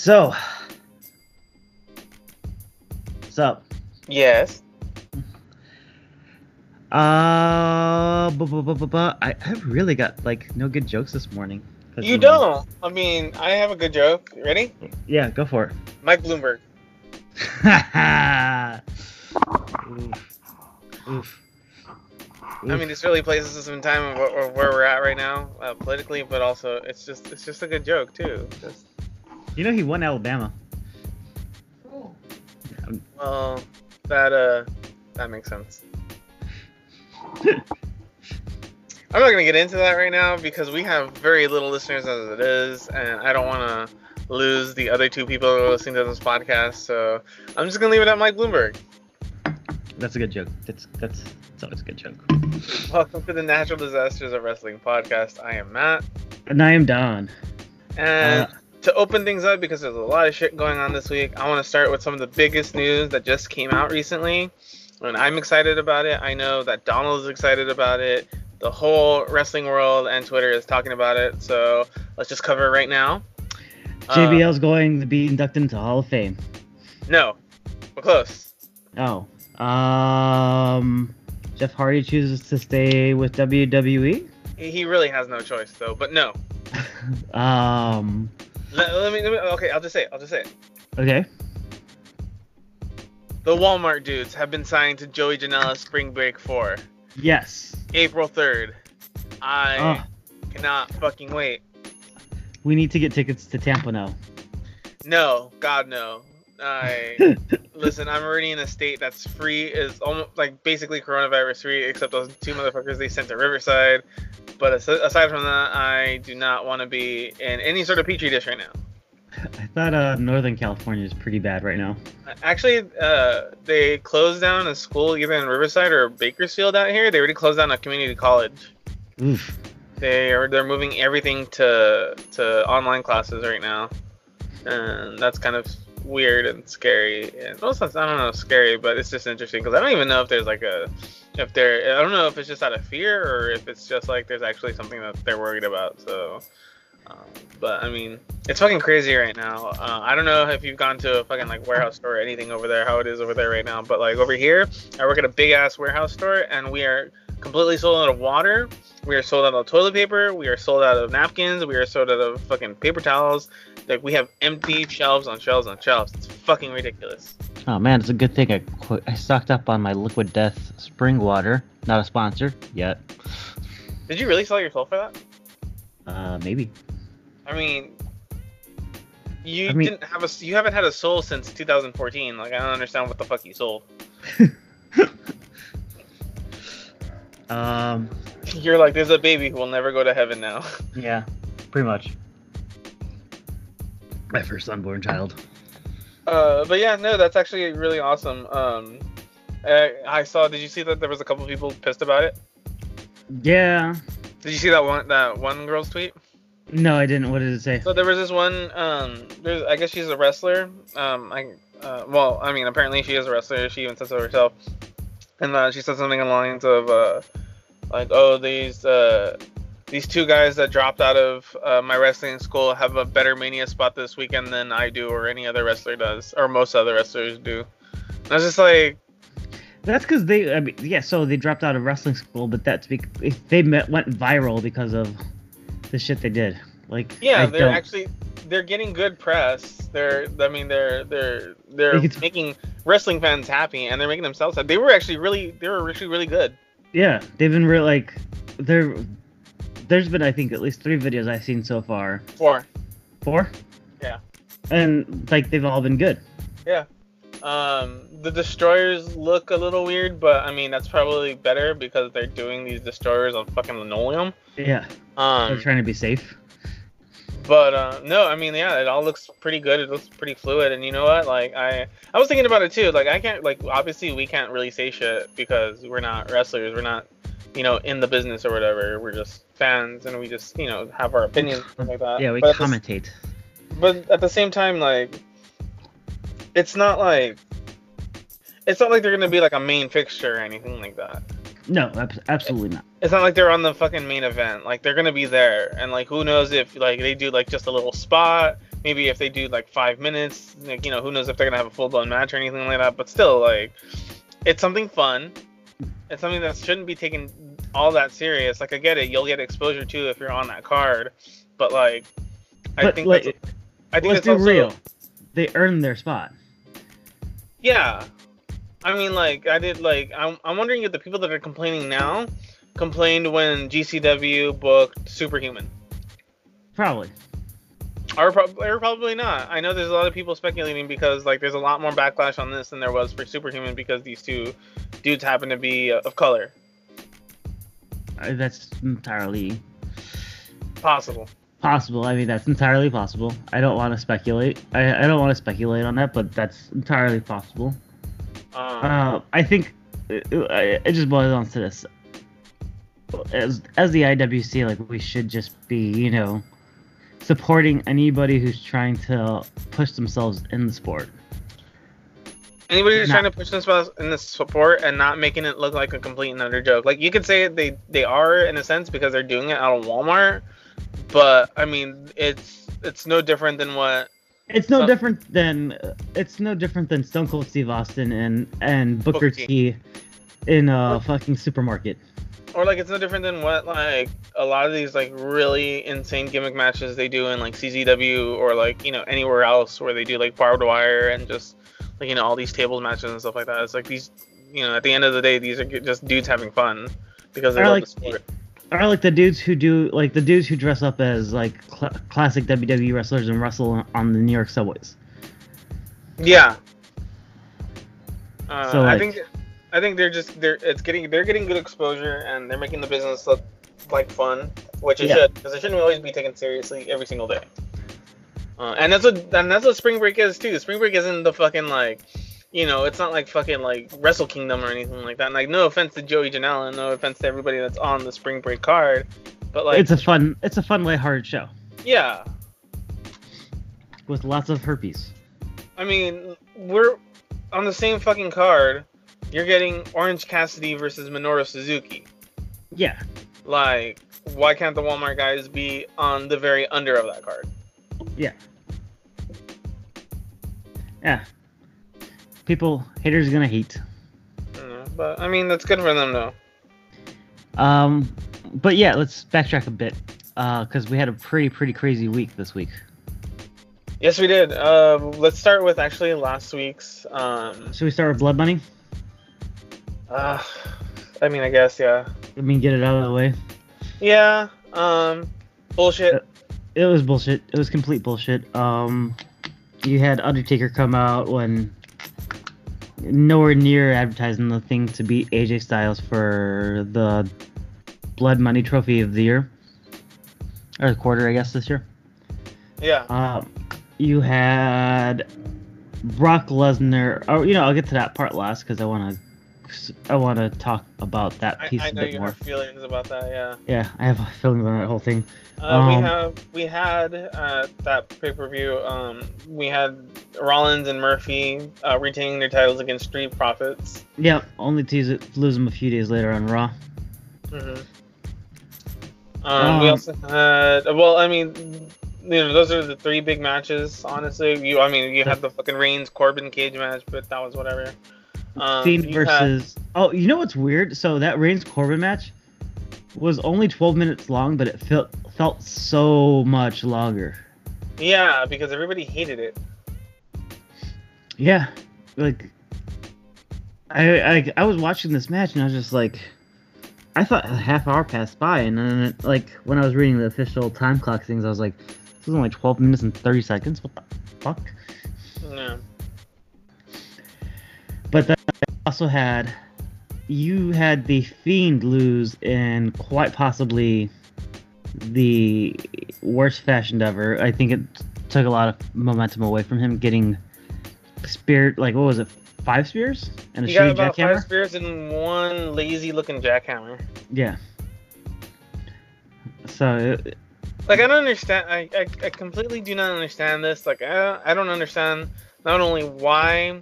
So, what's up? Yes. Uh, bu- bu- bu- bu- bu- I I really got like no good jokes this morning. You don't. I mean, I have a good joke. Ready? Yeah, go for it. Mike Bloomberg. Oof. Oof. I mean, this really places us in time of where we're at right now, uh, politically, but also it's just it's just a good joke too. Just you know he won Alabama. well, that uh, that makes sense. I'm not gonna get into that right now because we have very little listeners as it is, and I don't want to lose the other two people who are listening to this podcast. So I'm just gonna leave it at Mike Bloomberg. That's a good joke. That's that's that's always a good joke. Welcome to the Natural Disasters of Wrestling podcast. I am Matt. And I am Don. And Uh, to open things up, because there's a lot of shit going on this week, I want to start with some of the biggest news that just came out recently. And I'm excited about it. I know that Donald is excited about it. The whole wrestling world and Twitter is talking about it. So let's just cover it right now. Uh, JBL's going to be inducted into Hall of Fame. no, we're close. Oh. Um. Jeff Hardy chooses to stay with? WWE. He he really has no choice, though. But no. um. Let, let me, let me. Okay, I'll just say it. I'll just say it. Okay. The Walmart dudes have been signed to Joey Janela Spring Break 4, Yes. April 3rd. I Oh, cannot fucking wait. we need to get tickets to Tampa now. No, God no. I listen. I'm already in a state that's free, is almost like basically coronavirus free, except those two motherfuckers they sent to Riverside. But as- aside from that, I do not want to be in any sort of petri dish right now. I thought uh, Northern California is pretty bad right now. Actually, uh, they closed down a school either in Riverside or Bakersfield out here. They already closed down a community college. Oof. They are they're moving everything to to online classes right now, and that's kind of weird and scary. And also, I don't know, scary, but it's just interesting because I don't even know if there's like a if they're I don't know if it's just out of fear or if it's just like there's actually something that they're worried about. So. Um, but I mean, it's fucking crazy right now. Uh, I don't know if you've gone to a fucking like warehouse store or anything over there, how it is over there right now. But like over here, I work at a big ass warehouse store, and we are completely sold out of water. We are sold out of toilet paper. We are sold out of napkins. We are sold out of fucking paper towels. Like we have empty shelves on shelves on shelves. It's fucking ridiculous. Oh man, it's a good thing I qu- I stocked up on my Liquid Death spring water. Not a sponsor yet. Did you really sell your soul for that? Uh, maybe. I mean, you I mean- didn't have a you haven't had a soul since 2014. Like I don't understand what the fuck you sold. Um, You're like, there's a baby who will never go to heaven now. yeah, pretty much. My first unborn child. Uh, but yeah, no, that's actually really awesome. Um, I, I saw. Did you see that there was a couple people pissed about it? Yeah. Did you see that one that one girl's tweet? No, I didn't. What did it say? So there was this one. Um, there's I guess she's a wrestler. Um, I uh, well, I mean, apparently she is a wrestler. She even says so herself. And uh, she said something along the lines of uh, like, oh, these uh, these two guys that dropped out of uh, my wrestling school have a better mania spot this weekend than I do, or any other wrestler does, or most other wrestlers do. And I was just like, That's because they. I mean, yeah. So they dropped out of wrestling school, but that's because they met, went viral because of the shit they did. Like, Yeah, I they're don't- actually they're getting good press. They're I mean they're they're they're it's- making wrestling fans happy and they're making themselves happy. They were actually really they were actually really good. Yeah, they've been real like there. There's been I think at least three videos I've seen so far. Four. Four. Yeah. And like they've all been good. Yeah. Um the destroyers look a little weird, but I mean that's probably better because they're doing these destroyers on fucking linoleum. Yeah. Um, They're trying to be safe. But uh no, I mean yeah, it all looks pretty good. It looks pretty fluid and you know what? Like I I was thinking about it too. Like I can't like obviously we can't really say shit because we're not wrestlers. We're not you know, in the business or whatever. We're just fans and we just, you know, have our opinions like that. Yeah, we but at, the, commentate. but at the same time, like, it's not like, it's not like they're gonna be like a main fixture or anything like that. No, ab- absolutely not. It's not like they're on the fucking main event. Like they're gonna be there, and like who knows if like they do like just a little spot maybe if they do like five minutes, like you know, who knows if they're gonna have a full blown match or anything like that. But still, like, it's something fun. It's something that shouldn't be taken all that serious. Like I get it, you'll get exposure too if you're on that card, but like, I But think like, that's, I think let's be also, real. They earned their spot. Yeah, I mean, like I did. Like I'm, I'm wondering if the people that are complaining now complained when GCW booked Superhuman. Probably. Or, prob- or probably not. I know there's a lot of people speculating because like there's a lot more backlash on this than there was for Superhuman because these two dudes happen to be uh, of color. Uh, That's entirely Possible. possible. I mean, that's entirely possible. I don't want to speculate. I, I don't want to speculate on that, but that's entirely possible. Um, Uh, I think it, it it just boils down to this. As as the IWC, like we should just be, you know, supporting anybody who's trying to push themselves in the sport. Anybody who's Not- trying to push themselves in the support and not making it look like a complete and utter joke. Like you could say they they are in a sense because they're doing it out of Walmart, but I mean it's it's no different than what It's no different than it's no different than Stone Cold Steve Austin and and Booker, Booker T. T in a fucking supermarket. Or like it's no different than what like a lot of these like really insane gimmick matches they do in like CZW or like you know anywhere else where they do like barbed wire and just like you know all these tables matches and stuff like that. It's like these you know at the end of the day these are just dudes having fun because they are like- the sport. Or like the dudes who do like the dudes who dress up as like cl- classic WWE wrestlers and wrestle on the New York subways. Yeah. Uh, So, I think I think they're just they're it's getting they're getting good exposure and they're making the business look like fun, which it Yeah. should because it shouldn't always be taken seriously every single day. Uh, and that's what and that's what Spring Break is too. Spring Break isn't the fucking like, you know, it's not like fucking like Wrestle Kingdom or anything like that. And, like no offense to Joey Janela, and no offense to everybody that's on the Spring Break card, but like it's a fun it's a fun lighthearted show yeah, with lots of herpes. I mean, we're on the same fucking card. You're getting Orange Cassidy versus Minoru Suzuki. Yeah. Like, why can't the Walmart guys be on the very under of that card? Yeah. Yeah. People haters gonna hate. I but I mean, that's good for them though. Um, but yeah, let's backtrack a bit, uh, because we had a pretty pretty crazy week this week. Yes, we did. Uh, let's start with actually last week's. Um, Should we start with Blood Money? Uh, I mean, I guess yeah, I mean, get it out of the way. yeah. Um, bullshit. It was bullshit. It was complete bullshit. Um, you had Undertaker come out when nowhere near advertising the thing to beat AJ Styles for the Blood Money Trophy of the year or the quarter, I guess, this year. Yeah. Um, you had Brock Lesnar. Oh, you know, I'll get to that part last because I want to. I want to talk about that I, piece I a know bit you more. have feelings about that. Yeah. Yeah, I have feelings feeling about that whole thing. Uh, we Um, have we had uh, that pay per view. Um, we had Rollins and Murphy uh, retaining their titles against Street Profits. Yeah, only to lose them a few days later on Raw. hmm Um, we Um, also had well, I mean, you know, those are the three big matches. Honestly, you, I mean, you had the fucking Reigns Corbin cage match, but that was whatever. Um, you had- versus. Oh, you know what's weird? So that Reigns Corbin match was only 12 minutes long, but it felt felt so much longer. yeah, because everybody hated it. Yeah, like I, I I was watching this match and I was just like, I thought a half hour passed by, and then it, like when I was reading the official time clock things, I was like, this is only 12 minutes and 30 seconds. What the fuck? Yeah. But then I also had you had the Fiend lose in quite possibly the worst fashion ever. I think it took a lot of momentum away from him getting speared. Like what was it? Five spears and a You got about jackhammer. five spears and one lazy looking jackhammer. Yeah. So it, Like I don't understand. I, I, I completely do not understand this. Like I, I don't understand not only why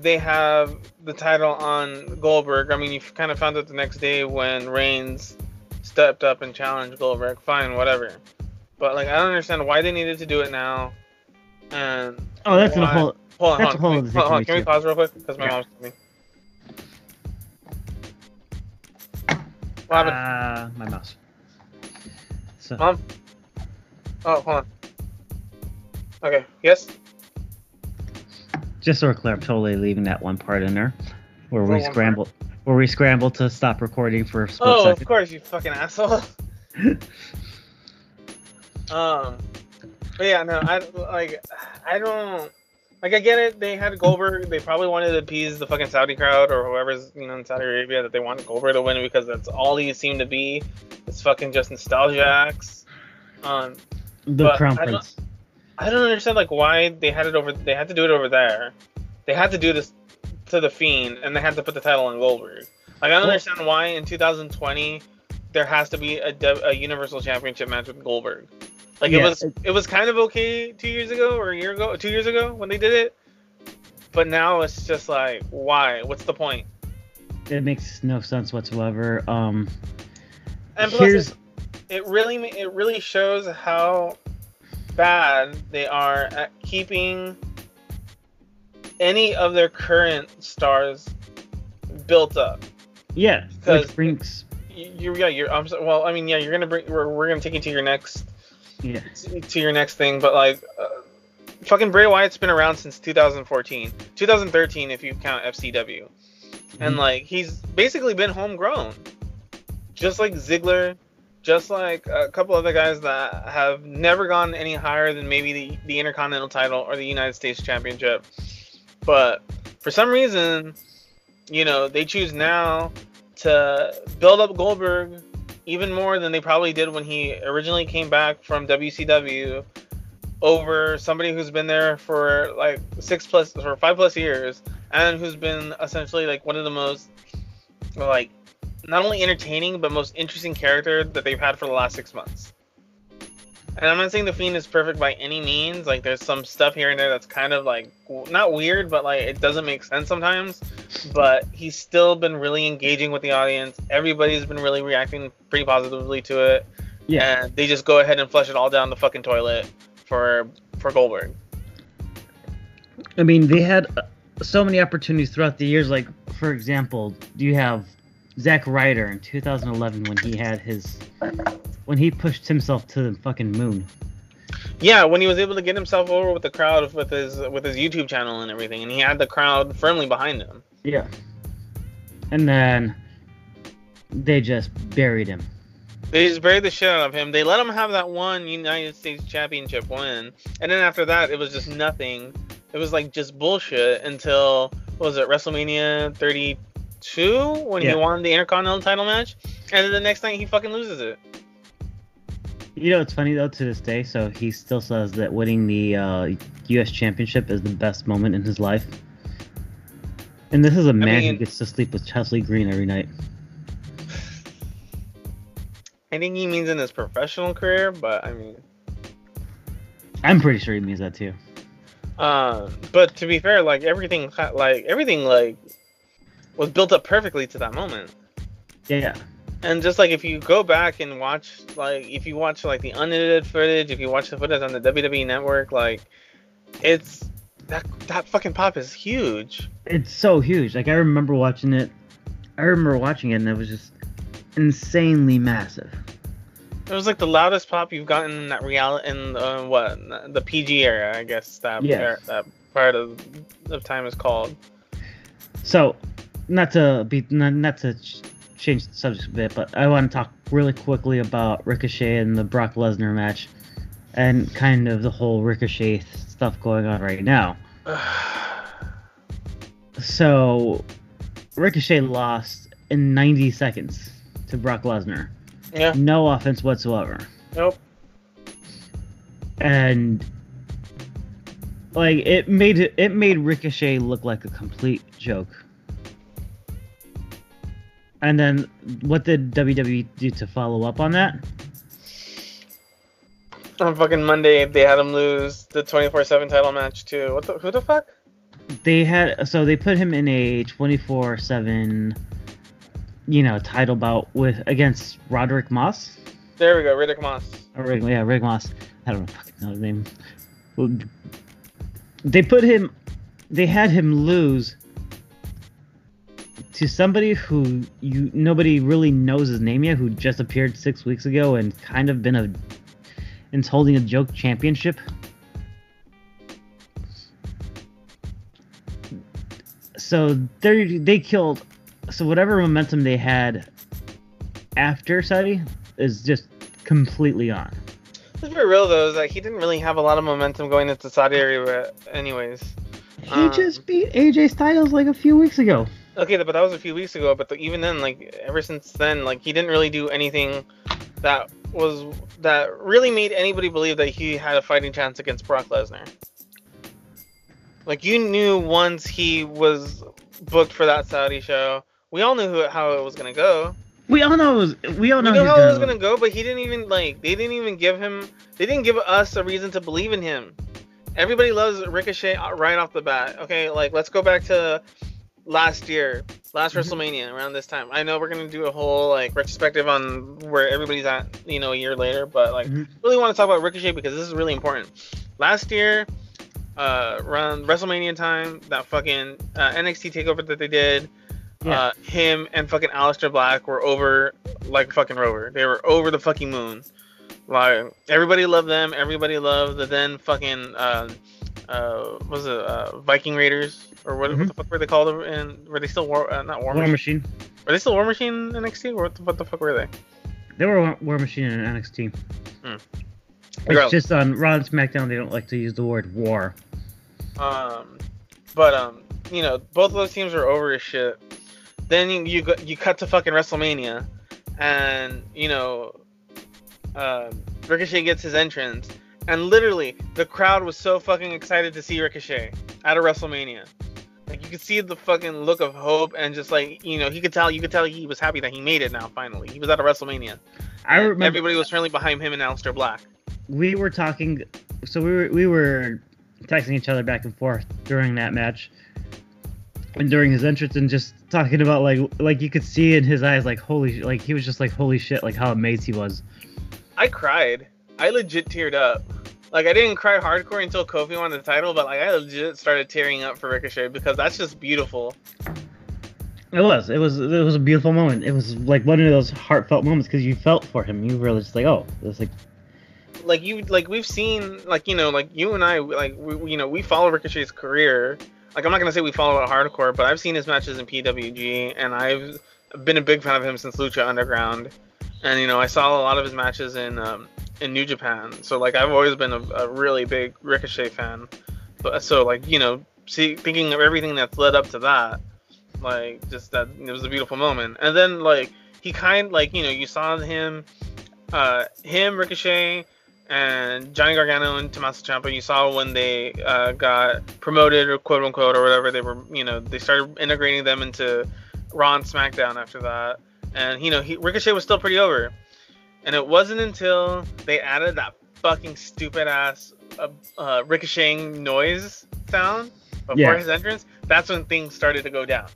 they have the title on Goldberg. I mean, you kind of found out the next day when Reigns stepped up and challenged Goldberg. Fine, whatever. but like I don't understand why they needed to do it now. And Oh, that's a why- whole. hold on, That's hold a whole on. Can we, hold on, can we pause real quick? Because my Yeah. mom's calling me. What happened? Uh, my mouse. So, Mom? Oh, hold on. Okay. Yes. Just so we're clear, I'm totally leaving that one part in there, where we one part? scramble, where we scramble to stop recording for a split Oh, of course, you fucking asshole. um, but yeah, no, I like, I don't like. I get it. They had Goldberg. They probably wanted to appease the fucking Saudi crowd or whoever's you know in Saudi Arabia that they wanted Goldberg to win because that's all he seemed to be. It's fucking just nostalgia acts. Um, the Crown Prince. I don't understand like why they had it over. They had to do it over there. They had to do this to the Fiend, and they had to put the title on Goldberg. Like I don't Well- understand why in 2020 there has to be a, a Universal Championship match with Goldberg. Like Yeah, it was, it- it was kind of okay two years ago or a year ago, two years ago when they did it. But now it's just like, why? What's the point? It makes no sense whatsoever. Um, And plus, here's it, it really, it really shows how bad they are at keeping any of their current stars built up. yeah, because- brings You, yeah, you're. I'm so, well. I mean, yeah, you're gonna bring. We're, we're gonna take you to your next yeah. to your next thing, but like, uh, fucking Bray Wyatt's been around since 2014, 2013 if you count FCW, and Mhm. like he's basically been homegrown, just like Ziggler, just like a couple other guys that have never gone any higher than maybe the the Intercontinental title or the United States Championship, but for some reason, you know, they choose now to build up Goldberg even more than they probably did when he originally came back from WCW over somebody who's been there for like six plus or five plus years and who's been essentially like one of the most like not only entertaining but most interesting character that they've had for the last six months. And I'm not saying the Fiend is perfect by any means. Like there's some stuff here and there that's kind of like not weird, but like it doesn't make sense sometimes. But he's still been really engaging with the audience. Everybody's been really reacting pretty positively to it. Yeah. And they just go ahead and flush it all down the fucking toilet for for Goldberg. I mean, they had uh, so many opportunities throughout the years. Like, for example, do you have Zack Ryder in 2011 when he had his when he pushed himself to the fucking moon. Yeah, when he was able to get himself over with the crowd with his with his YouTube channel and everything, and he had the crowd firmly behind him. Yeah. And then they just buried him. They just buried the shit out of him. They let him have that one United States Championship win, and then after that, it was just nothing. It was like just bullshit until what was it WrestleMania 32 when Yeah. he won the Intercontinental title match, and then the next night he fucking loses it. You know, it's funny though to this day. So he still says that winning the uh, U.S. Championship is the best moment in his life. And this is a man mean- who gets to sleep with Chelsea Green every night. I think he means in his professional career, but I mean, I'm pretty sure he means that too. Um, but to be fair, like everything, like everything, like was built up perfectly to that moment. Yeah. And just like if you go back and watch, like if you watch like the unedited footage, if you watch the footage on the WWE Network, like it's that that fucking pop is huge. It's so huge. Like I remember watching it. I remember watching it, and it was just insanely massive. It was like the loudest pop you've gotten in that reality in uh, what the PG era, I guess that Yeah. era- that part of of time is called. So, not to be not, not to ch- change the subject a bit, but I want to talk really quickly about Ricochet and the Brock Lesnar match, and kind of the whole Ricochet stuff going on right now. So, Ricochet lost in 90 seconds to Brock Lesnar. yeah. No offense whatsoever. Nope. and like it made it, it made Ricochet look like a complete joke. And then what did WWE do to follow up on that? On fucking Monday, they had him lose the 24/7 title match too. What the? Who the fuck? They had so they put him in a 24/7 you know, title bout with against Roderick Moss. There we go, Riddick Moss. or Rig, yeah, Rig Moss. I don't know his name. They put him. They had him lose to somebody who you nobody really knows his name yet, who just appeared six weeks ago and kind of been a, and holding a joke championship. So they they killed. So whatever momentum they had after Saudi is just completely on. Let's be real though, is that he didn't really have a lot of momentum going into Saudi Arabia, anyways. He Um, just beat AJ Styles like a few weeks ago. Okay, but that was a few weeks ago. But the, even then, like ever since then, like he didn't really do anything that was that really made anybody believe that he had a fighting chance against Brock Lesnar. Like you knew once he was booked for that Saudi show, we all knew who, how it was gonna go. We all know. Was, we all We know how gonna, it was gonna go, but he didn't even like. They didn't even give him. They didn't give us a reason to believe in him. Everybody loves Ricochet right off the bat. Okay, like let's go back to last year, last Mhm. WrestleMania around this time. I know we're gonna do a whole like retrospective on where everybody's at, you know, a year later, but like Mhm. really want to talk about Ricochet because this is really important. Last year, uh, around WrestleMania time, that fucking uh, NXT takeover that they did, Yeah. uh, him and fucking Aleister Black were over like fucking Rover. They were over the fucking moon. Like everybody loved them. Everybody loved the then fucking uh, uh, was it uh, Viking Raiders or what, what Mhm. the fuck were they called? And were they still war? Uh, not War, War Machine? Machine. Were they still War Machine in NXT? Or what the, what the fuck were they? They were War- Machine in NXT. Hmm. It's just on Raw and SmackDown they don't like to use the word war. Um, but um, you know, both of those teams were over as shit. Then you you, you cut to fucking WrestleMania, and you know, um, Ricochet gets his entrance, and literally the crowd was so fucking excited to see Ricochet at a WrestleMania. Like you could see the fucking look of hope, and just like you know, he could tell you could tell he was happy that he made it now. Finally, he was at a WrestleMania. I remember everybody was firmly behind him and Aleister Black. we were talking so we were we were texting each other back and forth during that match and during his entrance and just talking about like like you could see in his eyes like holy like he was just like holy shit like how amazed he was I cried. I legit teared up. Like I didn't cry hardcore until Kofi won the title, but like I legit started tearing up for Ricochet because that's just beautiful. it was it was it was a beautiful moment it was like one of those heartfelt moments because you felt for him you were just like oh it's like Like you, like we've seen, like you know, like you and I, like we, you know, we follow Ricochet's career. Like I'm not gonna say we follow it hardcore, but I've seen his matches in PWG, and I've been a big fan of him since Lucha Underground. And you know, I saw a lot of his matches in um, in New Japan. So like I've always been a, a really big Ricochet fan. But so like you know, see, thinking of everything that's led up to that, like just that it was a beautiful moment. And then like he kind like you know you saw him, uh, him Ricochet and Johnny Gargano and Tommaso Ciampa. You saw when they uh, got promoted or quote unquote or whatever they were. You know they started integrating them into Raw and SmackDown after that. And you know he, Ricochet was still pretty over. And it wasn't until they added that fucking stupid ass uh, uh, ricocheting noise sound before Yeah. his entrance. That's when things started to go down.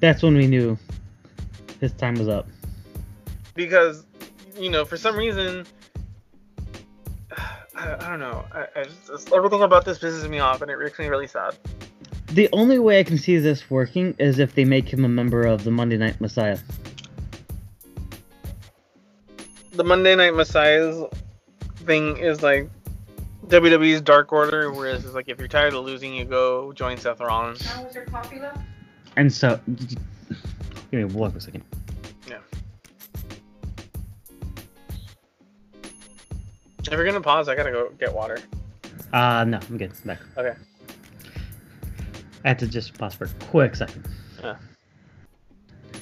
that's when we knew his time was up because you know for some reason I, I don't know I, I just, it's- everything about this pisses me off and it makes me really sad the only way i can see this working is if they make him a member of the monday night messiah the monday night messiahs thing is like wwe's dark order whereas it's like if you're tired of losing you go join seth rollins. How was your coffee left? and so give me one second. If you're gonna pause i gotta go get water. Uh no i'm good. I'm back. Okay. i had to just pause for a quick second. Yeah.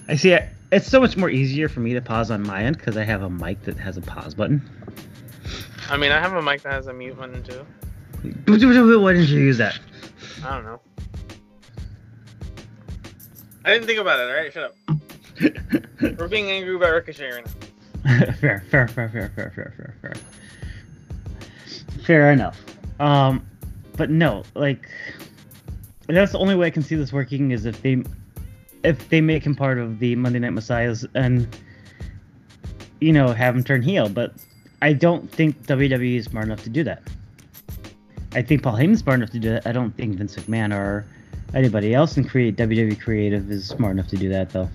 i see it it's so much more easier for me to pause on my end because i have a mic that has a pause button. I mean i have a mic that has a mute button too. Why didn't you use that? I don't know. I didn't think about it all right? Shut up. We're being angry about ricochet right now. Fair, fair, fair, fair, fair, fair, fair, fair. Fair enough. Um, but no, like that's the only way I can see this working is if they, if they make him part of the Monday Night Messiahs and, you know, have him turn heel. But I don't think WWE is smart enough to do that. I think Paul Heyman's smart enough to do that. I don't think Vince McMahon or anybody else in create WWE creative is smart enough to do that though.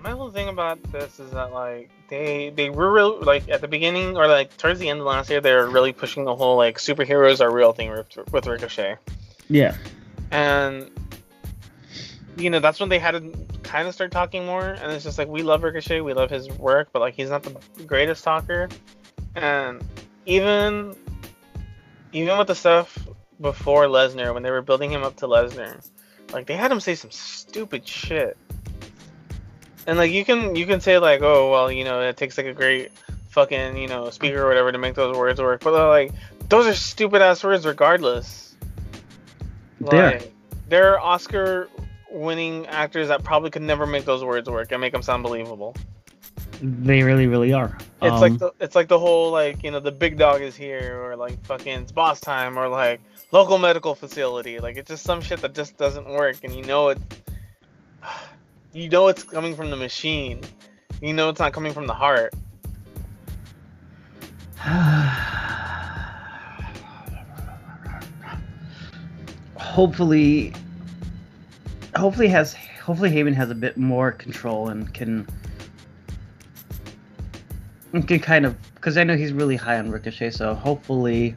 My whole thing about this is that like they they were real like at the beginning or like towards the end of last year they were really pushing the whole like superheroes are real thing with, with Ricochet, Yeah. and you know that's when they had to kind of start talking more. And it's just like we love Ricochet, we love his work, but like he's not the greatest talker, and even even with the stuff before Lesnar when they were building him up to Lesnar, like they had him say some stupid shit. And like you can you can say like oh well you know it takes like a great fucking you know speaker or whatever to make those words work but uh, like those are stupid ass words regardless. Like, there are Oscar winning actors that probably could never make those words work and make them sound believable. They really, really are. It's Um, like the it's like the whole like you know the big dog is here or like fucking it's boss time or like local medical facility like it's just some shit that just doesn't work and you know it you know it's coming from the machine you know it's not coming from the heart hopefully, hopefully has hopefully Heyman has a bit more control and can can kind of because I know he's really high on Ricochet, so hopefully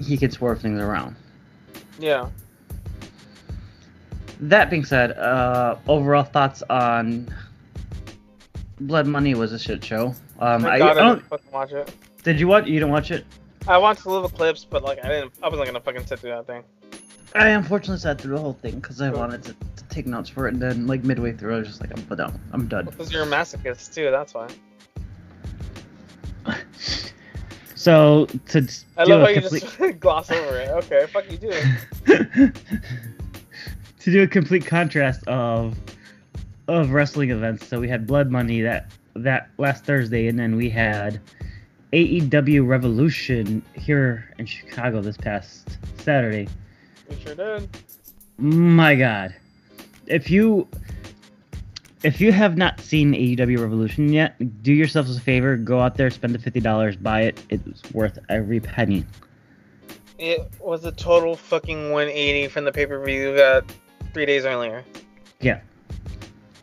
he can swerve things around. yeah That being said, uh, overall thoughts on Blood Money was a shit show. Um, I, I I don't, fucking watch it did you watch? You didn't watch it? I watched a little clips but like I didn't I wasn't gonna fucking sit through that thing I unfortunately sat through the whole thing because I wanted to, to take notes for it, and then like midway through, I was just like, I'm done. I'm done. because you're a masochist too that's why So to I do love how a you just gloss over it okay fuck you do to do a complete contrast of of wrestling events. So we had Blood Money that that last Thursday, and then we had AEW Revolution here in Chicago this past Saturday. We sure did My God, if you if you have not seen AEW Revolution yet, do yourselves a favor, go out there, spend the fifty dollars, buy it. It's worth every penny. It was a total fucking 180 from the pay per view that three days earlier. Yeah,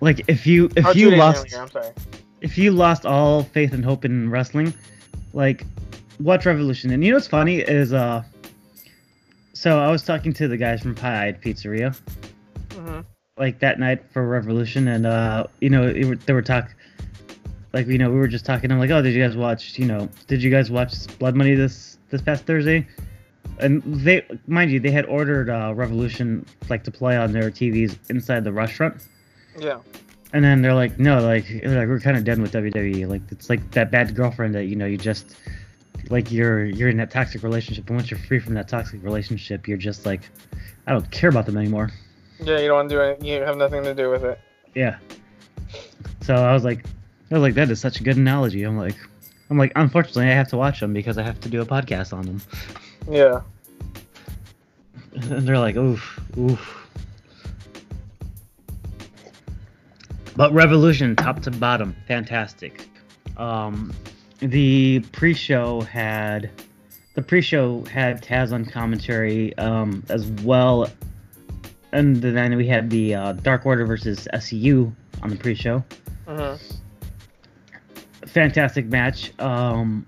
like if you if Or two you lost earlier, I'm sorry. if you lost all faith and hope in wrestling, like watch Revolution. And you know what's funny is uh so I was talking to the guys from Pie Eyed Pizzeria hmm like that night for Revolution and uh you know it, they were talk like you know we were just talking I'm like oh did you guys watch you know did you guys watch Blood Money this this past Thursday? And they mind you they had ordered uh Revolution like to play on their TVs inside the restaurant. Yeah. And then they're like, no, like, they're like we're kind of done with WWE. Like, it's like that bad girlfriend that you know you just like you're you're in that toxic relationship, and once you're free from that toxic relationship, you're just like, I don't care about them anymore. Yeah, you don't want to do it. You have nothing to do with it. Yeah. So I was like, I was like, that is such a good analogy. I'm like, I'm like, unfortunately, I have to watch them because I have to do a podcast on them. Yeah. And they're like, oof, oof. But Revolution, top to bottom, fantastic. Um, the pre-show had the pre-show had Taz on commentary um, as well, and then we had the uh, Dark Order versus SCU on the pre-show. hmm Fantastic match. Um,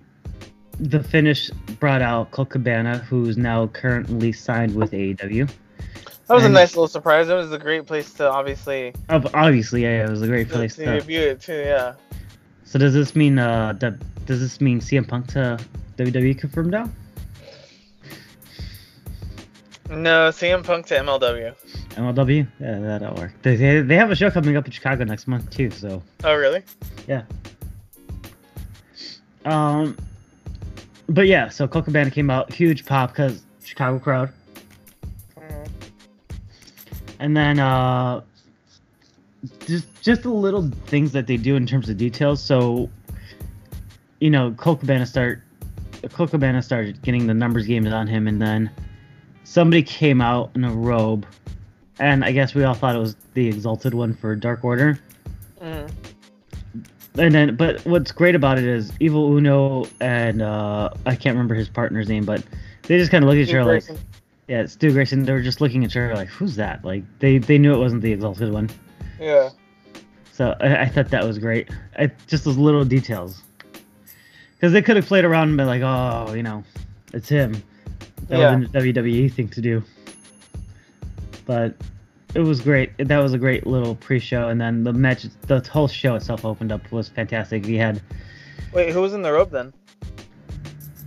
the finish brought out Colt Cabana, who's now currently signed with AEW. That was a nice little surprise. That was a great place to obviously Ob- Obviously, yeah, it was a great place to to. debut it too. Yeah. So does this mean uh that, does this mean CM Punk to WWE confirmed now? No, CM Punk to MLW. MLW? Yeah, that'll work. They, they, they have a show coming up in Chicago next month too, so Oh really? Yeah. Um but yeah, so Colt Cabana came out, huge pop cuz Chicago crowd. Mhm. And then uh just just the little things that they do in terms of details. So you know, Colt Cabana start Colt Cabana started getting the numbers games on him and then somebody came out in a robe and I guess we all thought it was the exalted one for Dark Order. Mhm. and then, but what's great about it is Evil Uno and uh, I can't remember his partner's name, but they just kind of look at each other like, yeah, Stu Grayson. They were just looking at each other like, who's that? Like they they knew it wasn't the Exalted one. Yeah. So I, I thought that was great. I, just those little details. Because they could have played around and been like, oh, you know, it's him. That Yeah. was a WWE thing to do. But it was great. That was a great little pre-show, and then the match, the whole show itself opened up was fantastic. We had, Wait, who was in the rope then?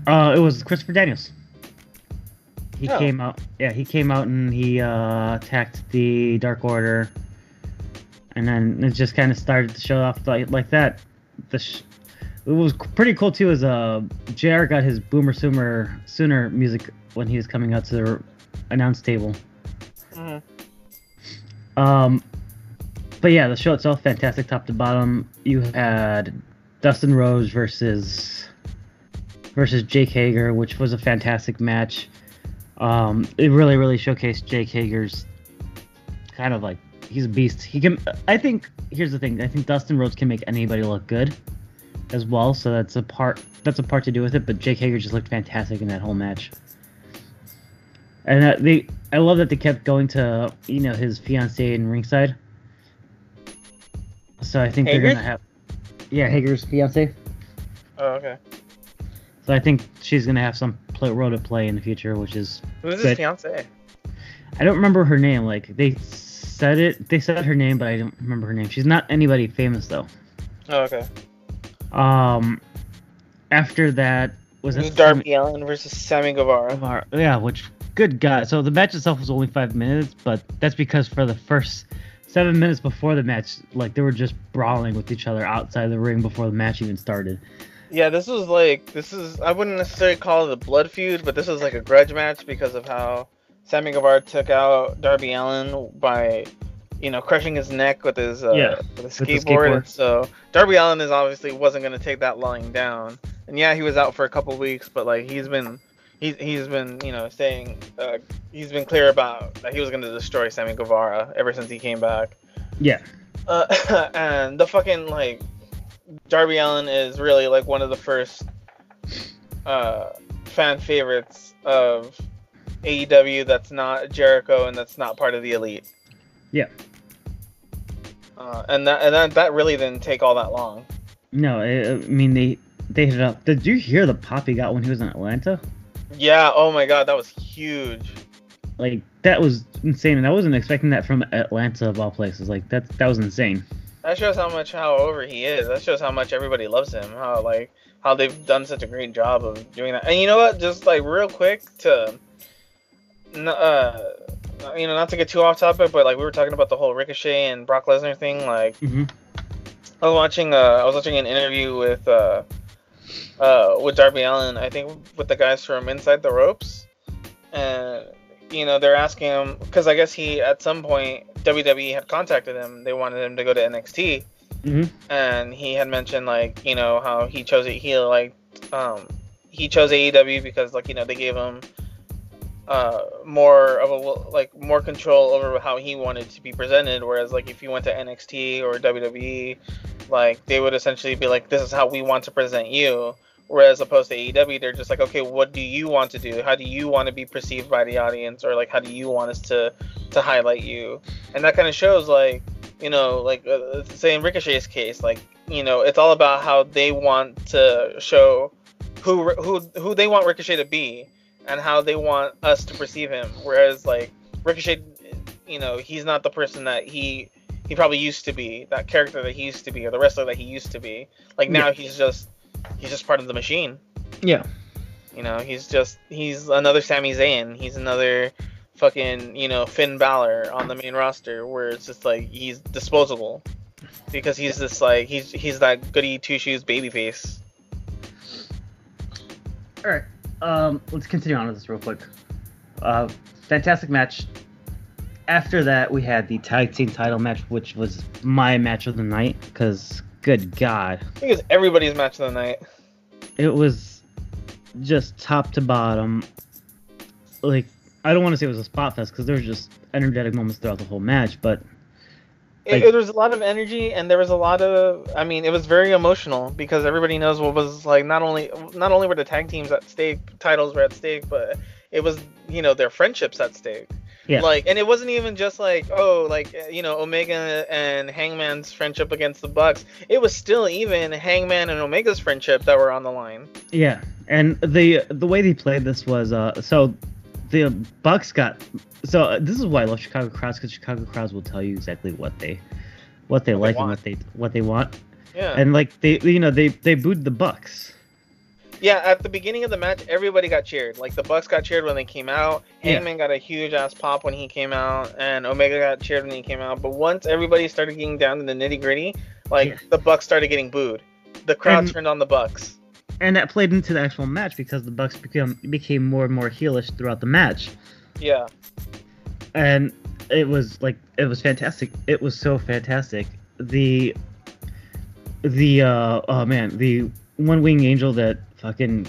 uh, it was Christopher Daniels. He Oh. came out, yeah, he came out and he uh, attacked the Dark Order, and then it just kind of started to show off like like that. The sh- it was pretty cool too. Is uh, Jr. got his Boomer Sooner Sooner music when he was coming out to the announce table. hmm Um, but yeah, the show itself fantastic, top to bottom. You had Dustin Rhodes versus versus Jake Hager, which was a fantastic match. Um, it really, really showcased Jake Hager's kind of like he's a beast. He can. I think here's the thing. I think Dustin Rhodes can make anybody look good as well. So that's a part. That's a part to do with it. But Jake Hager just looked fantastic in that whole match. And uh, they, I love that they kept going to you know his fiance in ringside. So I think they're gonna have, yeah, Hager's fiance. Oh, okay. So I think she's gonna have some play, role to play in the future, which is Who's his Good. fiance? I don't remember her name. Like they said it, they said her name, but I don't remember her name. She's not anybody famous though. Oh, okay. Um, after that was it Darby Allin versus Sammy Guevara. Guevara? Yeah, which good God. So the match itself was only five minutes, but that's because for the first seven minutes before the match, like they were just brawling with each other outside the ring before the match even started. Yeah, this was like this is I wouldn't necessarily call it a blood feud, but this was like a grudge match because of how Sammy Guevara took out Darby Allin by, you know, crushing his neck with his uh, Yeah, with his with skateboard. skateboard. And so Darby Allin is obviously wasn't gonna take that lying down. And yeah, he was out for a couple weeks, but like he's been he's he's been you know saying uh, he's been clear about that he was gonna destroy Sammy Guevara ever since he came back. Yeah, Uh, and the fucking like Darby Allin is really like one of the first uh, fan favorites of AEW that's not Jericho and that's not part of the elite. Yeah. Uh, and that and that, that really didn't take all that long. no, I, I mean they they hit it up. Did you hear the pop he got when he was in Atlanta? Yeah. Oh my God, that was huge. Like that was insane, and I wasn't expecting that from Atlanta of all places. Like that that was insane. That shows how much how over he is. That shows how much everybody loves him. How like how they've done such a great job of doing that. And you know what? Just like real quick to, n- uh, you know, not to get too off topic, but like we were talking about the whole Ricochet and Brock Lesnar thing. Like hmm I was watching, uh, I was watching an interview with, uh, uh, with Darby Allin. I think with the guys from Inside the Ropes, and you know they're asking him because I guess he at some point WWE had contacted him. They wanted him to go to NXT hmm and he had mentioned like you know how he chose it he like um he chose AEW because like you know they gave him uh more of a like more control over how he wanted to be presented whereas like if you went to NXT or WWE like they would essentially be like this is how we want to present you. Whereas opposed to AEW they're just like okay what do you want to do? How do you want to be perceived by the audience? Or like how do you want us to to highlight you? And that kind of shows like you know, like uh, say in Ricochet's case, like you know, it's all about how they want to show who who who they want Ricochet to be and how they want us to perceive him. Whereas like Ricochet, you know, he's not the person that he he probably used to be, that character that he used to be, or the wrestler that he used to be. Like now he's just he's just part of the machine. Yeah. You know, he's just he's another Sami Zayn. He's another fucking you know Finn Balor on the main roster, where it's just like he's disposable because he's just like he's he's that goody two shoes baby face. All right. Um, let's continue on with this real quick. Uh, fantastic match. After that, we had the tag team title match, which was my match of the night. Cause, good God, I think it's everybody's match of the night. it was just top to bottom. Like, I don't want to say it was a spot fest because there was just energetic moments throughout the whole match, but Like- it was a lot of energy, and there was a lot of. I mean, it was very emotional because everybody knows what was like. Not only not only were the tag teams at stake, titles were at stake, but it was you know their friendships at stake. Yeah. Like, and it wasn't even just like oh, like you know Omega and Hangman's friendship against the Bucks. It was still even Hangman and Omega's friendship that were on the line. Yeah, and the the way they played this was uh so the Bucks got so uh, this is why I love Chicago crowds because Chicago crowds will tell you exactly what they what they What they like and what they what they want Yeah. and like they you know they they booed the Bucks. Yeah, at the beginning of the match, everybody got cheered. Like the Bucks got cheered when they came out. Yeah. Hangman got a huge ass pop when he came out, and Omega got cheered when he came out. But once everybody started getting down to the nitty gritty, like Yeah. the Bucks started getting booed. The crowd And- turned on the Bucks. And that played into the actual match because the Bucks became became more and more heelish throughout the match. Yeah, and it was like it was fantastic. It was so fantastic. The the uh oh man, the one wing angel that fucking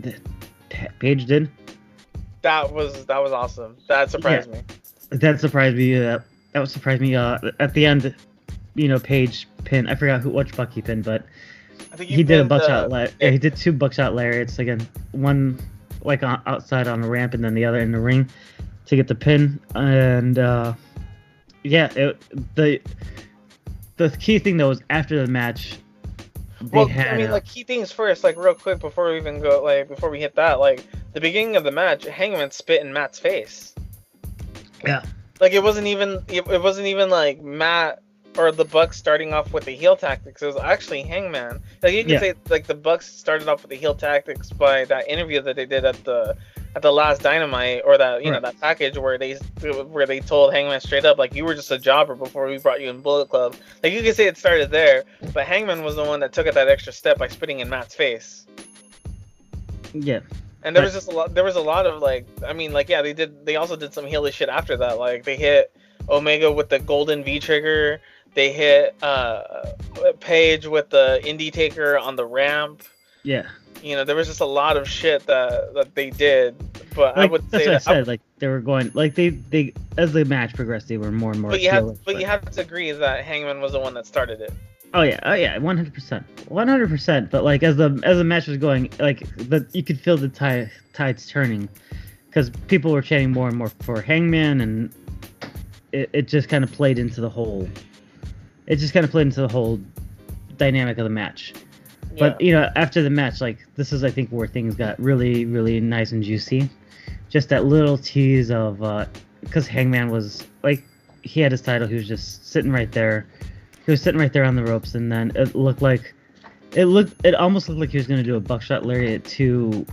that Pa- Page did that was that was awesome. That surprised me. that surprised me. Uh, that would surprise me. Uh, at the end, you know, Page pin. I forgot who which Bucky he pinned, but I think he did a buckshot. uh, La- yeah, he did two buckshot lariats again. One like on, outside on the ramp, and then the other in the ring to get the pin. And uh, yeah, it, the the key thing though was after the match, Well, had I mean, a- like key things first, like real quick before we even go, like before we hit that, like the beginning of the match, Hangman spit in Matt's face. yeah, Like it wasn't even it, it wasn't even like Matt or the Bucks starting off with the heel tactics. It was actually Hangman. Like you can Yeah. say like the Bucks started off with the heel tactics by that interview that they did at the at the last Dynamite or that you know that package where they where they told Hangman straight up like you were just a jobber before we brought you in Bullet Club. Like you can say it started there, but Hangman was the one that took it that extra step by spitting in Matt's face. yeah, And there Right. was just a lot. There was a lot of like, I mean, like, yeah, they did. They also did some heelish shit after that. Like, they hit Omega with the golden V trigger. They hit uh, Page with the Indie Taker on the ramp. yeah. You know, there was just a lot of shit that that they did. But I Like, would that's say what that. I- said. like they were going, like they they as the match progressed, they were more and more. but you have, heelish, but you have to agree that Hangman was the one that started it. Oh yeah, oh yeah, one hundred percent, one hundred percent. But like as the as the match was going, like the you could feel the tide tides turning, because people were chanting more and more for Hangman, and it, it just kind of played into the whole. It just kind of played into the whole dynamic of the match. But you know, after the match, like this is I think where things got really, really nice and juicy. Just that little tease of because Hangman was like he had his title, he was just sitting right there. He was sitting right there on the ropes, and then it looked like it looked it almost looked like he was gonna do a buckshot lariat to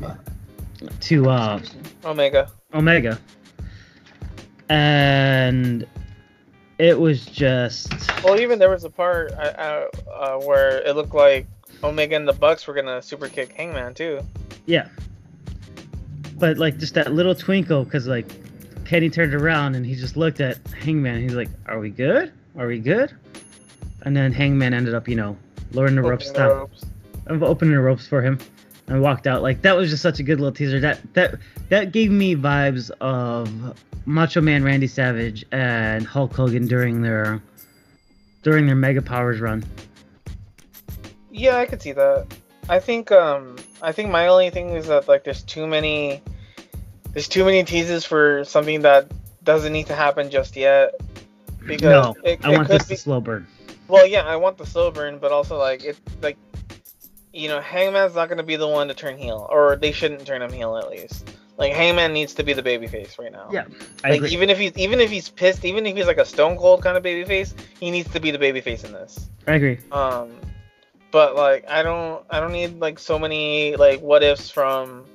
to uh Omega. Omega, and it was just Well, even there was a part uh, uh, uh, where it looked like Omega and the Bucks were gonna super kick Hangman too. Yeah. But like just that little twinkle, because like Kenny turned around and he just looked at Hangman. He's like, "Are we good? Are we good?" And then Hangman ended up, you know, lowering the ropes, the ropes. of opening the ropes for him, and walked out. Like that was just such a good little teaser. That that that gave me vibes of Macho Man Randy Savage and Hulk Hogan during their during their Mega Powers run. Yeah, I could see that. I think um I think my only thing is that like there's too many there's too many teases for something that doesn't need to happen just yet. Because No, it, I it want could this be slow burn. well yeah, I want the slow burn, but also like it like you know, Hangman's not gonna be the one to turn heel. Or they shouldn't turn him heel at least. Like Hangman needs to be the babyface right now. Yeah, I Like agree. even if he's even if he's pissed, even if he's like a stone cold kind of babyface, he needs to be the babyface in this. I agree. Um, but like I don't I don't need like so many like what ifs from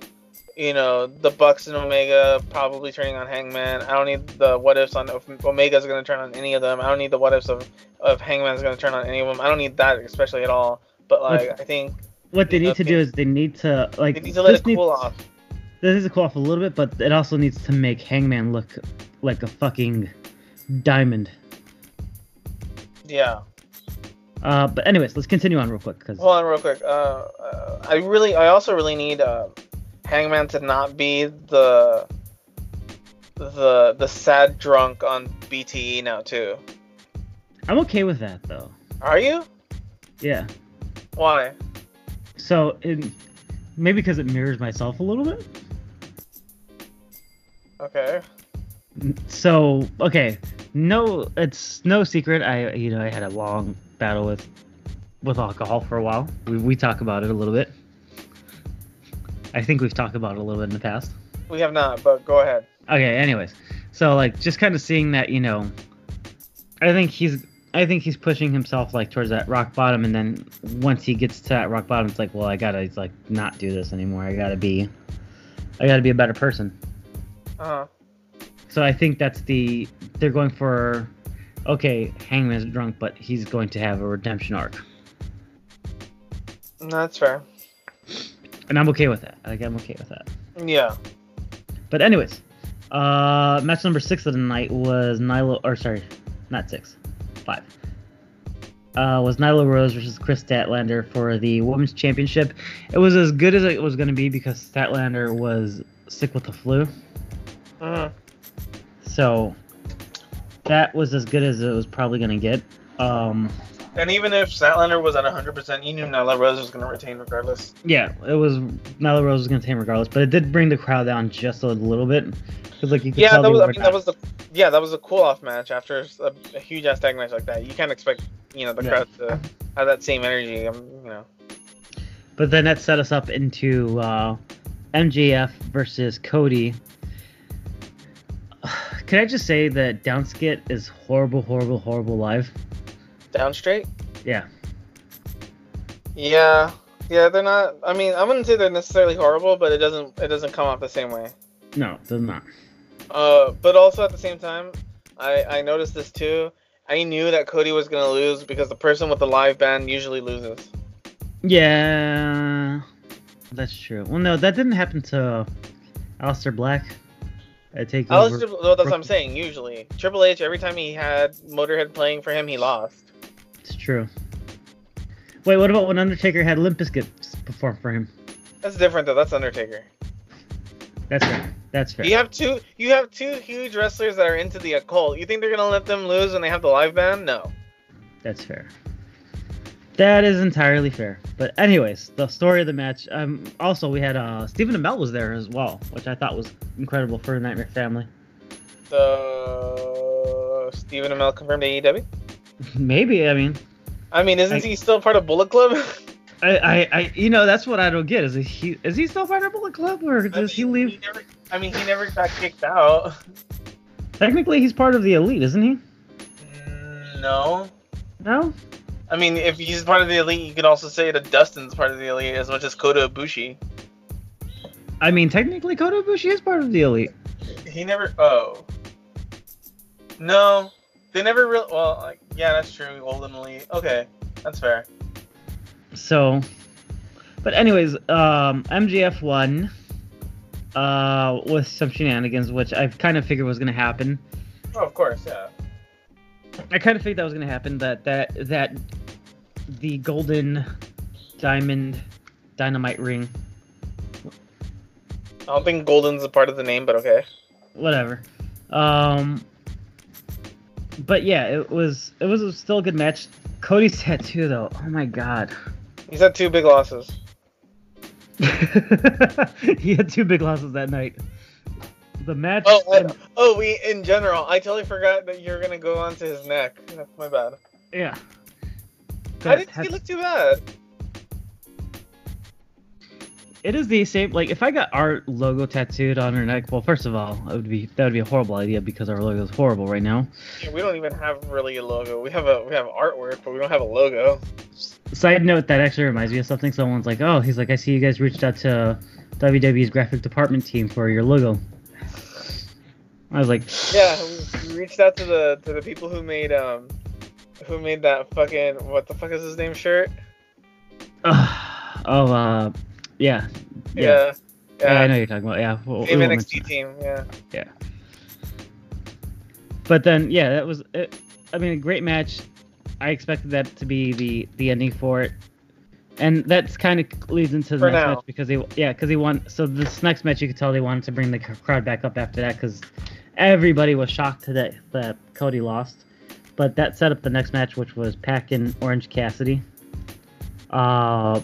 you know the Bucks and Omega probably turning on Hangman. I don't need the what ifs on if Omega's gonna turn on any of them. I don't need the what ifs of of Hangman's gonna turn on any of them. I don't need that especially at all. But like I think What they need to Okay. do is they need to like they need to let this it cool needs- off. This needs to cool off a little bit, but it also needs to make Hangman look like a fucking diamond. Yeah. Uh, but anyways, let's continue on real quick because Hold on, real quick. Uh, uh, I really, I also really need uh, Hangman to not be the the the sad drunk on BTE now too. I'm okay with that though. Are you? Yeah. Why? So maybe because it mirrors myself a little bit. Okay. So okay, no, it's no secret. I you know I had a long battle with with alcohol for a while. We we talk about it a little bit. I think we've talked about it a little bit in the past. We have not, but go ahead. Okay. Anyways, so like just kind of seeing that you know, I think he's I think he's pushing himself like towards that rock bottom, and then once he gets to that rock bottom, it's like, well, I gotta like not do this anymore. I gotta be, I gotta be a better person. Uh huh. So I think that's the they're going for, okay, Hangman's drunk, but he's going to have a redemption arc, That's fair. and I'm okay with that. Like I'm okay with that. Yeah. But anyways, uh, match number six of the night was Nyla, or sorry, not six, five. Uh, was Nyla Rose versus Kris Statlander for the women's championship. It was as good as it was going to be because Statlander was sick with the flu, hmm so that was as good as it was probably going to get. Um, And even if Statlander was at 100%, you knew Nyla Rose was going to retain regardless. yeah, it was Nyla Rose was going to retain regardless, but it did bring the crowd down just a little bit because like you could Yeah, tell that was. I mean, that was the. Yeah, that was a cool off match after a, a huge ass tag match like that. You can't expect you know the Yeah. crowd to have that same energy. Um, you know. But then that set us up into uh, MJF versus Cody. Can I just say that Downstait is horrible, horrible, horrible live? Downstait. Yeah. Yeah. Yeah, they're not. I mean, I wouldn't say they're necessarily horrible, but it doesn't. It doesn't come off the same way. No, it does not. Uh, but also at the same time, I I noticed this too. I knew that Cody was gonna lose because the person with the live band usually loses. Yeah, that's true. Well, no, that didn't happen to Aleister Black. I take I was over. just, well, that's what I'm saying. Usually, Triple H every time he had Motorhead playing for him, he lost. It's true. Wait, what about when Undertaker had Limp Bizkit perform for him? That's different though. That's Undertaker. That's fair. That's fair. You have two. You have two huge wrestlers that are into the occult. You think they're gonna let them lose when they have the live band? No. That's fair. That is entirely fair. But anyways, the story of the match. Um. Also, we had uh Stephen Amell was there as well, which I thought was incredible for the Nightmare Family. The Stephen Amell confirmed AEW. Maybe. I mean, I mean, isn't I- he still part of Bullet Club? I, I, I, you know, that's what I don't get. Is he is he still part of Bullet Club or does he I mean, leave? never, I mean, he never got kicked out. Technically, he's part of the Elite, isn't he? Mm, No. No. I mean, if he's part of the elite, you could also say that Dustin's part of the elite as much as Kota Ibushi. I mean, technically, Kota Ibushi is part of the Elite. He never. Oh. No, they never really. Well, like, yeah, that's true. Elite. Okay, that's fair. So, but anyways, um, MJF won uh, with some shenanigans, which I kind of figured was going to happen. Oh, of course, yeah. I kind of figured that was going to happen. That that that the golden diamond dynamite ring, I don't think Golden's a part of the name, but okay. whatever. Um, but yeah, it was it was still a good match. Cody's tattoo though, oh my god. He's had two big losses. he had two big losses that night. The match. Oh, oh, we in general. I totally forgot that you're gonna go onto his neck. That's my bad. yeah. I didn't think he looked too bad. It is the same. Like, if I got our logo tattooed on her neck, well, first of all, it would be that would be a horrible idea because our logo is horrible right now. Yeah, we don't even have really a logo. We have a we have artwork, but we don't have a logo. Side note, that actually reminds me of something. Someone's like, "Oh, he's like, I see you guys reached out to WWE's graphic department team for your logo." I was like, Yeah, we- reached out to the to the people who made um who made that fucking what the fuck is his name shirt? "Oh, oh, uh, yeah, yeah, Yeah. yeah, I know you're talking about. Yeah, we'll- we Same won't NXT team, yeah. Yeah. But then, yeah, that was. It, I mean, a great match. I expected that to be the the ending for it, and that's kind of leads into the For next now. match because they, yeah, because he won. So this next match, you could tell they wanted to bring the crowd back up after that because everybody was shocked to that that Cody lost. but that set up the next match, which was Pac and Orange Cassidy. Uh,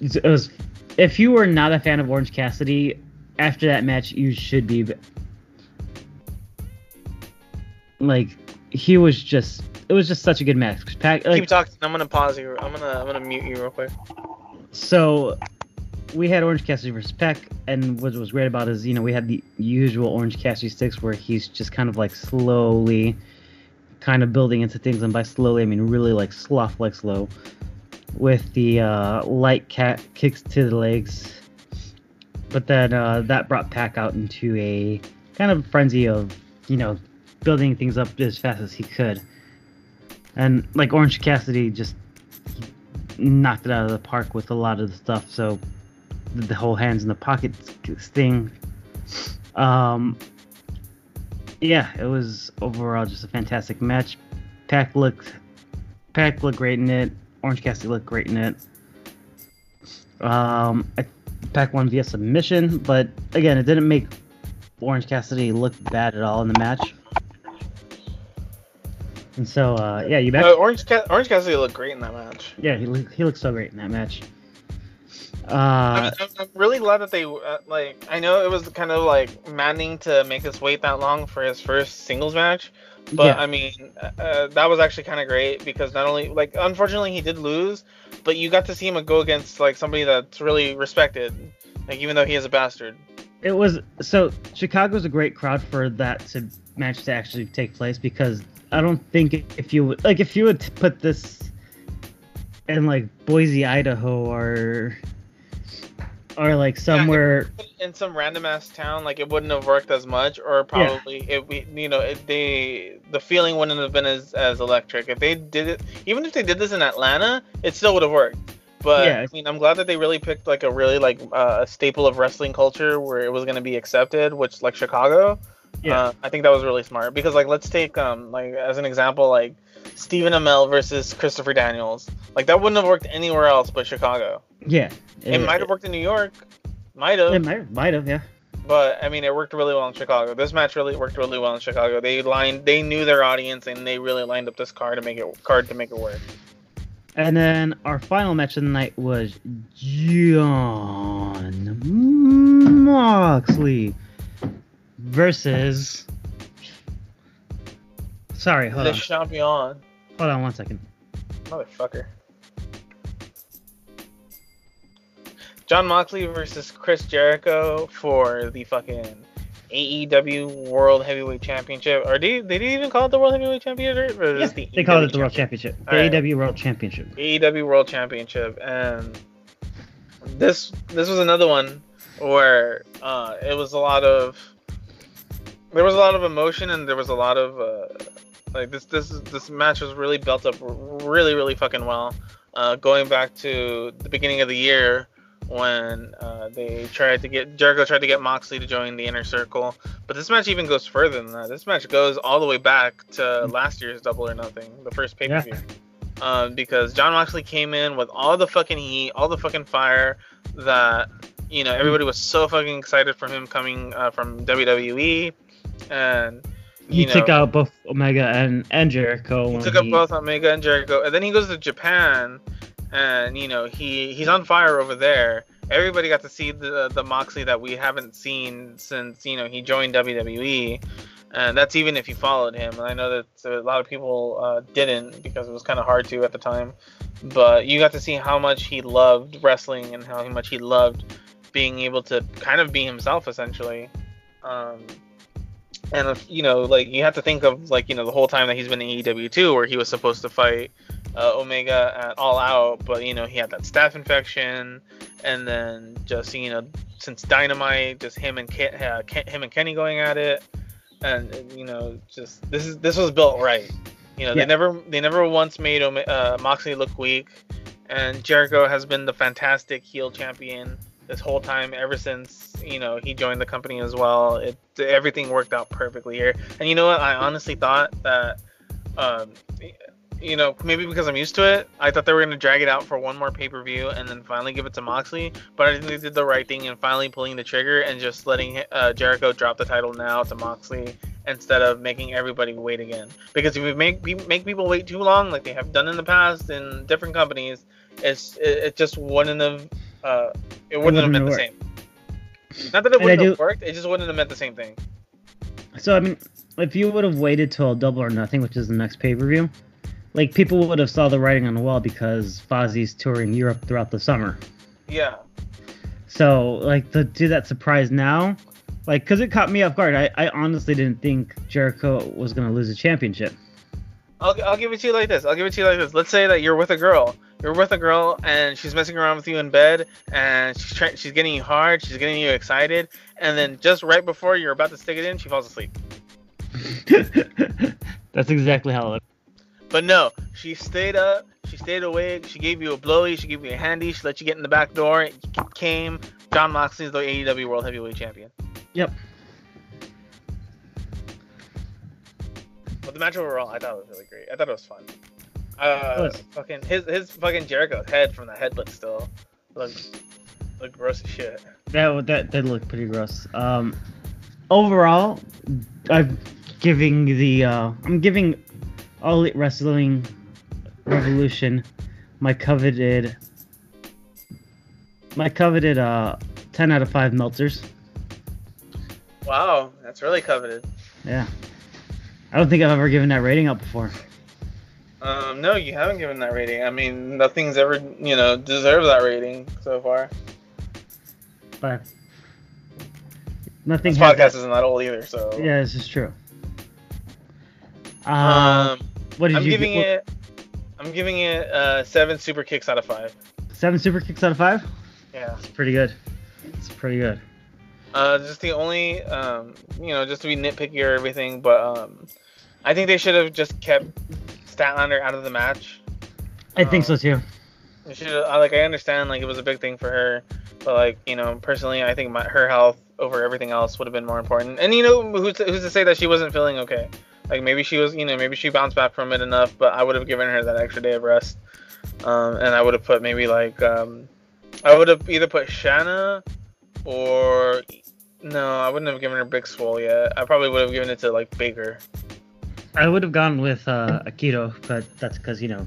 it, was if you were not a fan of Orange Cassidy, after that match, you should be. Like he was just, it was just such a good match. Pac, like, Keep talking. I'm gonna pause you. I'm gonna I'm gonna mute you real quick. so we had Orange Cassidy versus Pac, and what was great about it is, you know, we had the usual Orange Cassidy sticks where he's just kind of like slowly kind of building into things, and by slowly I mean really like sloth like slow, with the uh, light cat kicks to the legs. But then uh, that brought Pac out into a kind of frenzy of, you know, building things up as fast as he could. And like Orange Cassidy just knocked it out of the park with a lot of the stuff. So the, whole hands in the pocket thing. Um, yeah, it was overall just a fantastic match. Pac looked, Pac looked great in it. Orange Cassidy looked great in it. Um, I, Pac won via submission, but again, it didn't make Orange Cassidy look bad at all in the match. And so, uh, yeah, you back? Uh, Orange Ca- Orange Cassidy looked great in that match. Yeah, he looked, he looked so great in that match. I'm, Uh, I'm, I'm really glad that they uh, like. I know it was kind of like maddening to make us wait that long for his first singles match, but Yeah. I mean uh, that was actually kind of great because not only like unfortunately he did lose, but you got to see him go against like somebody that's really respected, like even though he is a bastard. it was so Chicago's a great crowd for that to match to actually take place because I don't think if you would like if you would put this in like Boise, Idaho, or or like somewhere, in some random ass town, like it wouldn't have worked as much, or probably it we you know it, they the feeling wouldn't have been as as electric if they did it. Even if they did this in Atlanta, it still would have worked. But Yeah. I mean, I'm glad that they really picked like a really like uh, a staple of wrestling culture where it was going to be accepted, which like Chicago. Yeah. Uh, I think that was really smart because like let's take um like as an example like Stephen Amell versus Christopher Daniels. Like that wouldn't have worked anywhere else but Chicago. yeah, It, might have worked in New York, might have. It might might have, yeah. But I mean, it worked really well in Chicago. This match really worked really well in Chicago. They lined, they knew their audience, and they really lined up this card to make it card to make it work. And then our final match of the night was Jon Moxley versus. Sorry, hold the on. champion, Hold on one second. motherfucker. Jon Moxley versus Chris Jericho for the fucking AEW World Heavyweight Championship. Or did they, they even call it the World Heavyweight Championship? Or Yeah, the they called it the World Championship? Championship. The Alright. AEW World Championship. AEW World Championship, and this this was another one where uh, it was a lot of there was a lot of emotion and there was a lot of uh, like this this this match was really built up really really fucking well. Uh, going back to the beginning of the year when uh, they tried to get Jericho tried to get Moxley to join the inner circle, but this match even goes further than that. This match goes all the way back to last year's Double or Nothing, the first pay per view um, because Jon Moxley came in with all the fucking heat, all the fucking fire that you know everybody was so fucking excited for him coming uh, from WWE, and He you know, took out both Omega and, and Jericho. he took up both Omega and Jericho, and then he goes to Japan, and you know he he's on fire over there. Everybody got to see the the Moxley that we haven't seen since you know he joined WWE, and that's even if you followed him. And I know that a lot of people uh, didn't because it was kind of hard to at the time, but you got to see how much he loved wrestling and how much he loved being able to kind of be himself essentially. Um, and you know, like you have to think of like you know the whole time that he's been in AEW too, where he was supposed to fight uh, Omega at All Out, but you know he had that staph infection, and then just you know since Dynamite, just him and Ke- uh, Ke- him and Kenny going at it, and you know just this is this was built right. You know Yeah. they never they never once made Ome- uh, Moxley look weak, and Jericho has been the fantastic heel champion this whole time ever since you know he joined the company as well. It everything worked out perfectly here, and you know what? I honestly thought that, um, you know, maybe because I'm used to it, I thought they were gonna drag it out for one more pay per view and then finally give it to Moxley. But I think they did the right thing and finally pulling the trigger and just letting uh, Jericho drop the title now to Moxley instead of making everybody wait again. Because if we make make people wait too long, like they have done in the past in different companies, it's it, it just wouldn't have uh, it wouldn't, have meant the same. Not that it wouldn't have worked, it just wouldn't have meant the same thing. So I mean, if you would have waited till Double or Nothing, which is the next pay per view, like people would have saw the writing on the wall because Fozzy's touring Europe throughout the summer. Yeah. So like to do that surprise now, like because it caught me off guard. I, I honestly didn't think Jericho was gonna lose a championship. I'll, I'll give it to you like this. I'll give it to you like this. Let's say that you're with a girl. You're with a girl and she's messing around with you in bed and she's trying, she's getting you hard. She's getting you excited, and then just right before you're about to stick it in, she falls asleep. That's exactly how it. But no, she stayed up. She stayed awake. She gave you a blowy. She gave you a handy. She let you get in the back door. It came. Jon is the AEW World Heavyweight Champion. Yep. But the match overall, I thought it was really great. I thought it was fun. Uh, fucking his his fucking Jericho's head from the headlet still looked looked gross as shit. That that did look pretty gross. Um, overall, I'm giving the uh, I'm giving All Elite Wrestling Revolution my coveted my coveted uh 10 out of 5 melters. Wow, that's really coveted. Yeah. I don't think I've ever given that rating out before. Um, no, you haven't given that rating. I mean, nothing's ever, you know, deserved that rating so far. But nothing. This podcast that. isn't that old either, so. Yeah, this is true. Um, um what did I'm you giving gi- it. I'm giving it uh, seven super kicks out of five. Seven super kicks out of five. Yeah, it's pretty good. It's pretty good. Uh, just the only, um, you know, just to be nitpicky or everything, but um, I think they should have just kept Statlander out of the match. I um, think so too. Should like I understand like it was a big thing for her, but like you know personally I think my, her health over everything else would have been more important. And you know who's to, who's to say that she wasn't feeling okay? Like maybe she was you know maybe she bounced back from it enough, but I would have given her that extra day of rest, um, and I would have put maybe like um, I would have either put Shanna or no, I wouldn't have given her Big Swole yet. I probably would have given it to like Baker. I would have gone with uh, Akito, but that's because you know.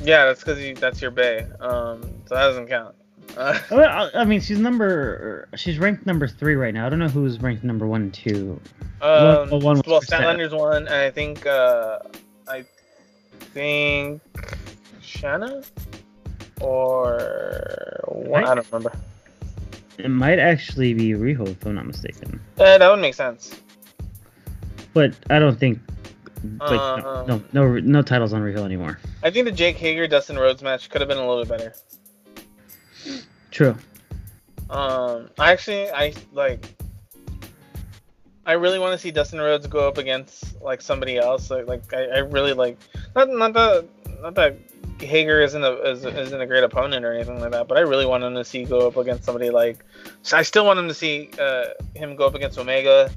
Yeah, that's because you, that's your bay. Um, so that doesn't count. Uh, I mean, she's number she's ranked number three right now. I don't know who's ranked number one and two. Um, one, one well, Statlander's one, and I think uh, I think Shanna or one, I don't remember. It might actually be Riho, if I'm not mistaken. Uh, that would make sense. But I don't think. Like, uh, no, no, no, titles on Riho anymore. I think the Jake Hager Dustin Rhodes match could have been a little bit better. True. Um, I actually, I like. I really want to see Dustin Rhodes go up against like somebody else. Like, like I, I really like not not that not that Hager isn't a isn't a great opponent or anything like that, but I really want him to see go up against somebody like. So I still want him to see uh, him go up against Omega.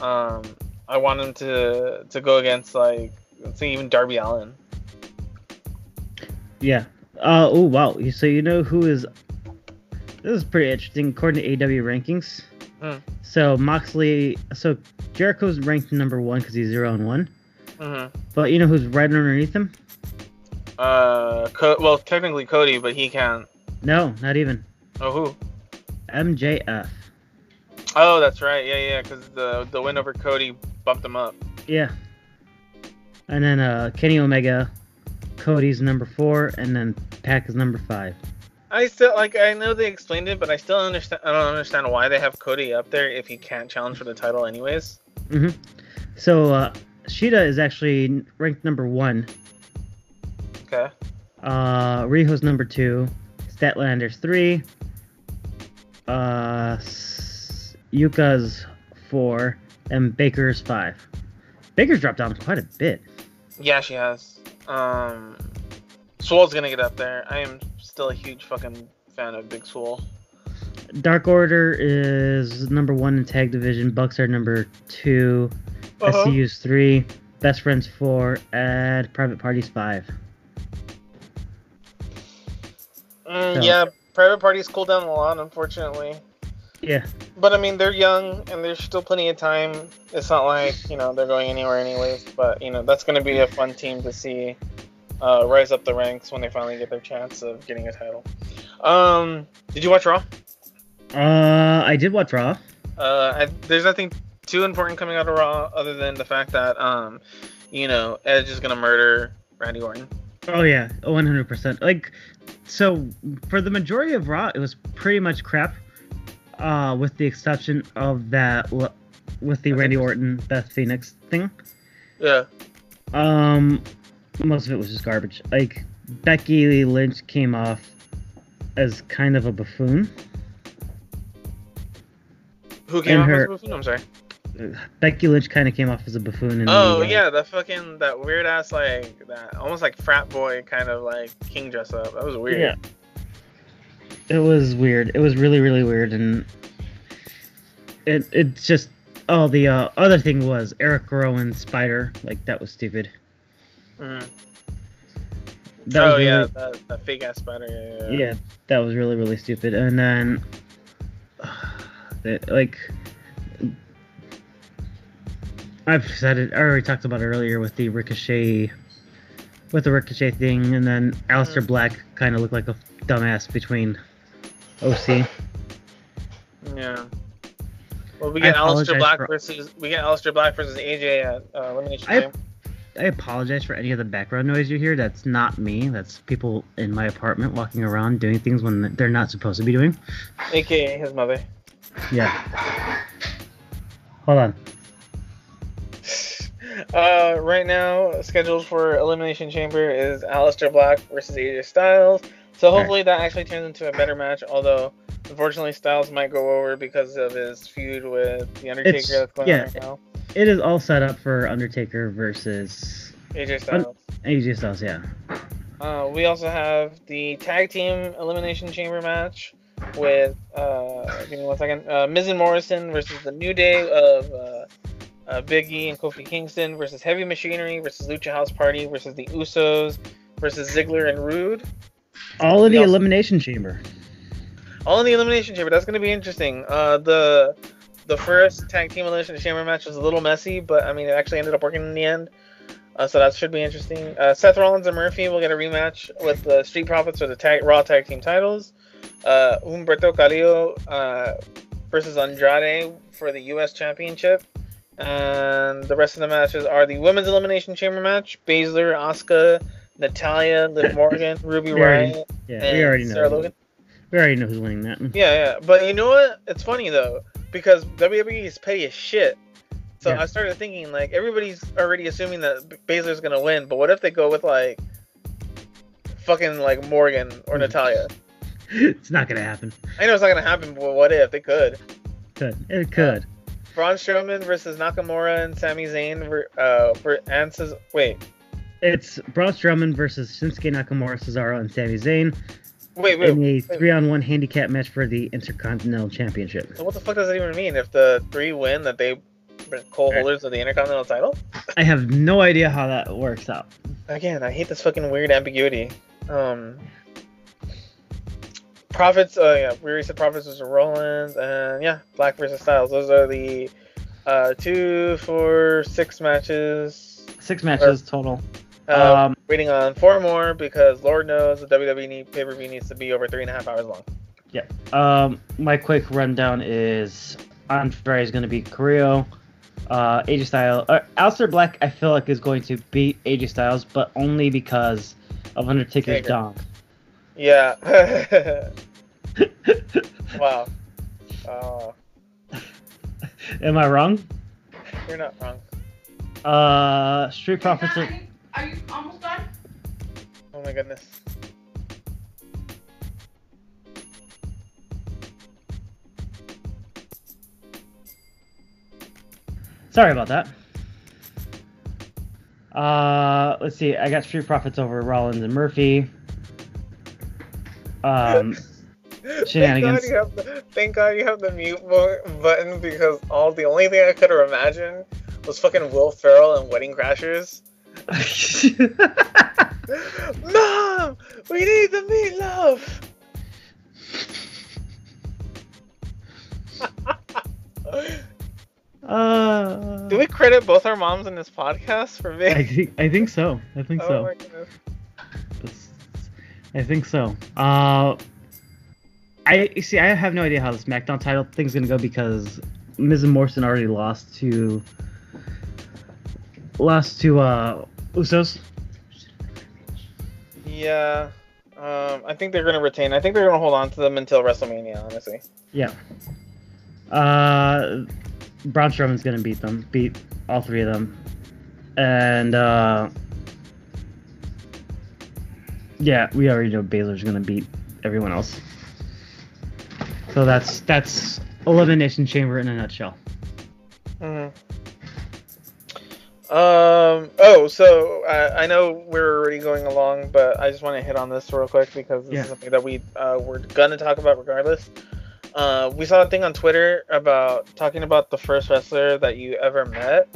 Um, I want him to to go against like say even Darby Allin. Yeah. Uh, oh wow. So you know who is? This is pretty interesting. According to AEW rankings, mm. so Moxley, so Jericho's ranked number one because he's zero and one. Mm-hmm. But you know who's right underneath him? Uh, Co- well, technically Cody, but he can't. No, not even. Oh, who? MJF. Oh, that's right. Yeah, yeah, because the the win over Cody bumped him up. Yeah. And then uh, Kenny Omega, Cody's number four, and then Pac is number five. I still like. I know they explained it, but I still understand. I don't understand why they have Cody up there if he can't challenge for the title, anyways. Mhm. So uh, Shida is actually ranked number one Okay. Uh, Riho's number two. Statlander's three. Uh, Yuka's four, and Baker's five. Baker's dropped down quite a bit. Yeah, she has. Um, Swole's gonna get up there. I am still a huge fucking fan of Big Swole. Dark Order is number one in tag division. Bucks are number 2 uh-huh. SCU's three. Best Friends four. And Private Parties five. Mm. Yeah, private parties cool down a lot, unfortunately. Yeah. But I mean, they're young and there's still plenty of time. It's not like you know they're going anywhere anyways. But you know that's going to be a fun team to see uh, rise up the ranks when they finally get their chance of getting a title. Um, did you watch Raw? Uh, I did watch Raw. Uh, I, there's nothing too important coming out of Raw other than the fact that um, you know, Edge is gonna murder Randy Orton. Oh yeah, 100%. Like, so for the majority of Raw, it was pretty much crap, uh, with the exception of that with the Randy Orton Beth Phoenix thing. Yeah. Um, most of it was just garbage. Like Becky Lynch came off as kind of a buffoon. Who came And off her- as a buffoon? I'm sorry. Becky Lynch kind of came off as a buffoon. In Oh the, uh, yeah, that fucking that weird ass like that almost like frat boy kind of like king dress up. That was weird. Yeah. It was weird. It was really, really weird, and it it's just oh the uh, other thing was Eric Rowan Spider like that was stupid. Mhm. That oh was really, yeah, that, that fake ass spider. Yeah, yeah. yeah, that was really really stupid. And then the, like I've said it. I already talked about it earlier with the Ricochet with the Ricochet thing, and then Aleister Mhm. Black kind of looked like a dumbass between OC. Yeah. Well, we get apologize Black for- versus we get Aleister Black versus AJ at uh, Elimination I-. I apologize for any of the background noise you hear. That's not me. That's people in my apartment walking around doing things when they're not supposed to be doing. aka his mother. Yeah. Hold on. Uh, right now, scheduled for Elimination Chamber is Aleister Black versus AJ Styles. So hopefully that actually turns into a better match. Although, unfortunately, Styles might go over because of his feud with the Undertaker It's- that's going yeah. on right now. It is all set up for Undertaker versus AJ Styles. AJ Styles. Yeah. Uh, we also have the tag team elimination chamber match with uh, give me one second. Uh, Miz and Morrison versus the New Day of uh, uh, Big E and Kofi Kingston versus Heavy Machinery versus Lucha House Party versus the Usos versus Ziggler and Rude. All in the also- elimination chamber. All in the elimination chamber. That's going to be interesting. Uh, the the first tag team elimination chamber match was a little messy, but I mean it actually ended up working in the end. Uh, so that should be interesting. Uh, Seth Rollins and Murphy will get a rematch with the Street Profits for the tag, Raw Tag Team titles. Uh, Humberto Carrillo uh, versus Andrade for the U.S. Championship. And the rest of the matches are the Women's Elimination Chamber match: Baszler, Asuka, Natalya, Liv Morgan, Ruby We already- Riott, Yeah, and we already know. Sarah Logan. We already know who's winning that. Yeah, yeah. But you know what? It's funny though because WWE is petty as shit. So Yeah. I started thinking like everybody's already assuming that Baszler's gonna win, but what if they go with like fucking like Morgan or. Natalya? it's not gonna happen. I know it's not gonna happen, but what if they could? Could it could? Braun Strowman versus Nakamura and Sami Zayn ver- uh for and Ces- wait It's Braun Strowman versus Shinsuke Nakamura, Cesaro, and Sami Zayn wait wait. in a three-on-one handicap match for the Intercontinental Championship. So what the fuck does that even mean? If the three win, that they co-holders of the Intercontinental title? I have no idea how that works out. Again, I hate this fucking weird ambiguity. Um, Profits, uh, yeah, we already said Profits versus Rollins, and yeah, Black versus Styles. Those are the uh, two, four, six matches. Six matches total. Uh, Um, waiting on four more because Lord knows the WWE need, pay-per-view needs to be over three and a half hours long. Yeah. Um, my quick rundown is on Friday is going to be Carrillo. Uh, AJ Styles, uh, Aleister Black, I feel like is going to beat AJ Styles, but only because of Undertaker's Taker. Yeah. wow. Uh, Am I wrong? you're not wrong. Uh, Street Profits. Are Are, you, are you almost done? Oh my goodness. sorry about that. Uh, let's see. I got Street Profits over Rollins and Murphy um, shenanigans. Thank God, the, thank God, you have the mute button because all the only thing I could have imagined was fucking Will Ferrell and Wedding Crashers. Mom, we need the meatloaf. uh, Do we credit both our moms in this podcast for being? I think I think so. I think oh so my goodness. It's- I think so. Uh, I see. I have no idea how the SmackDown title thing's gonna go because Miz and Morrison already lost to lost to uh Usos. Yeah. Um, I think they're gonna retain. I think they're gonna hold on to them until WrestleMania. Honestly. Yeah. Uh, Braun Strowman's gonna beat them, beat all three of them, and uh, yeah, we already know Baszler's gonna beat everyone else. So that's that's elimination chamber in a nutshell. hmm Um. Oh, so I, I know we're already going along, but I just want to hit on this real quick because this Yeah. is something that we uh, we're gonna talk about regardless. Uh, we saw a thing on Twitter about talking about the first wrestler that you ever met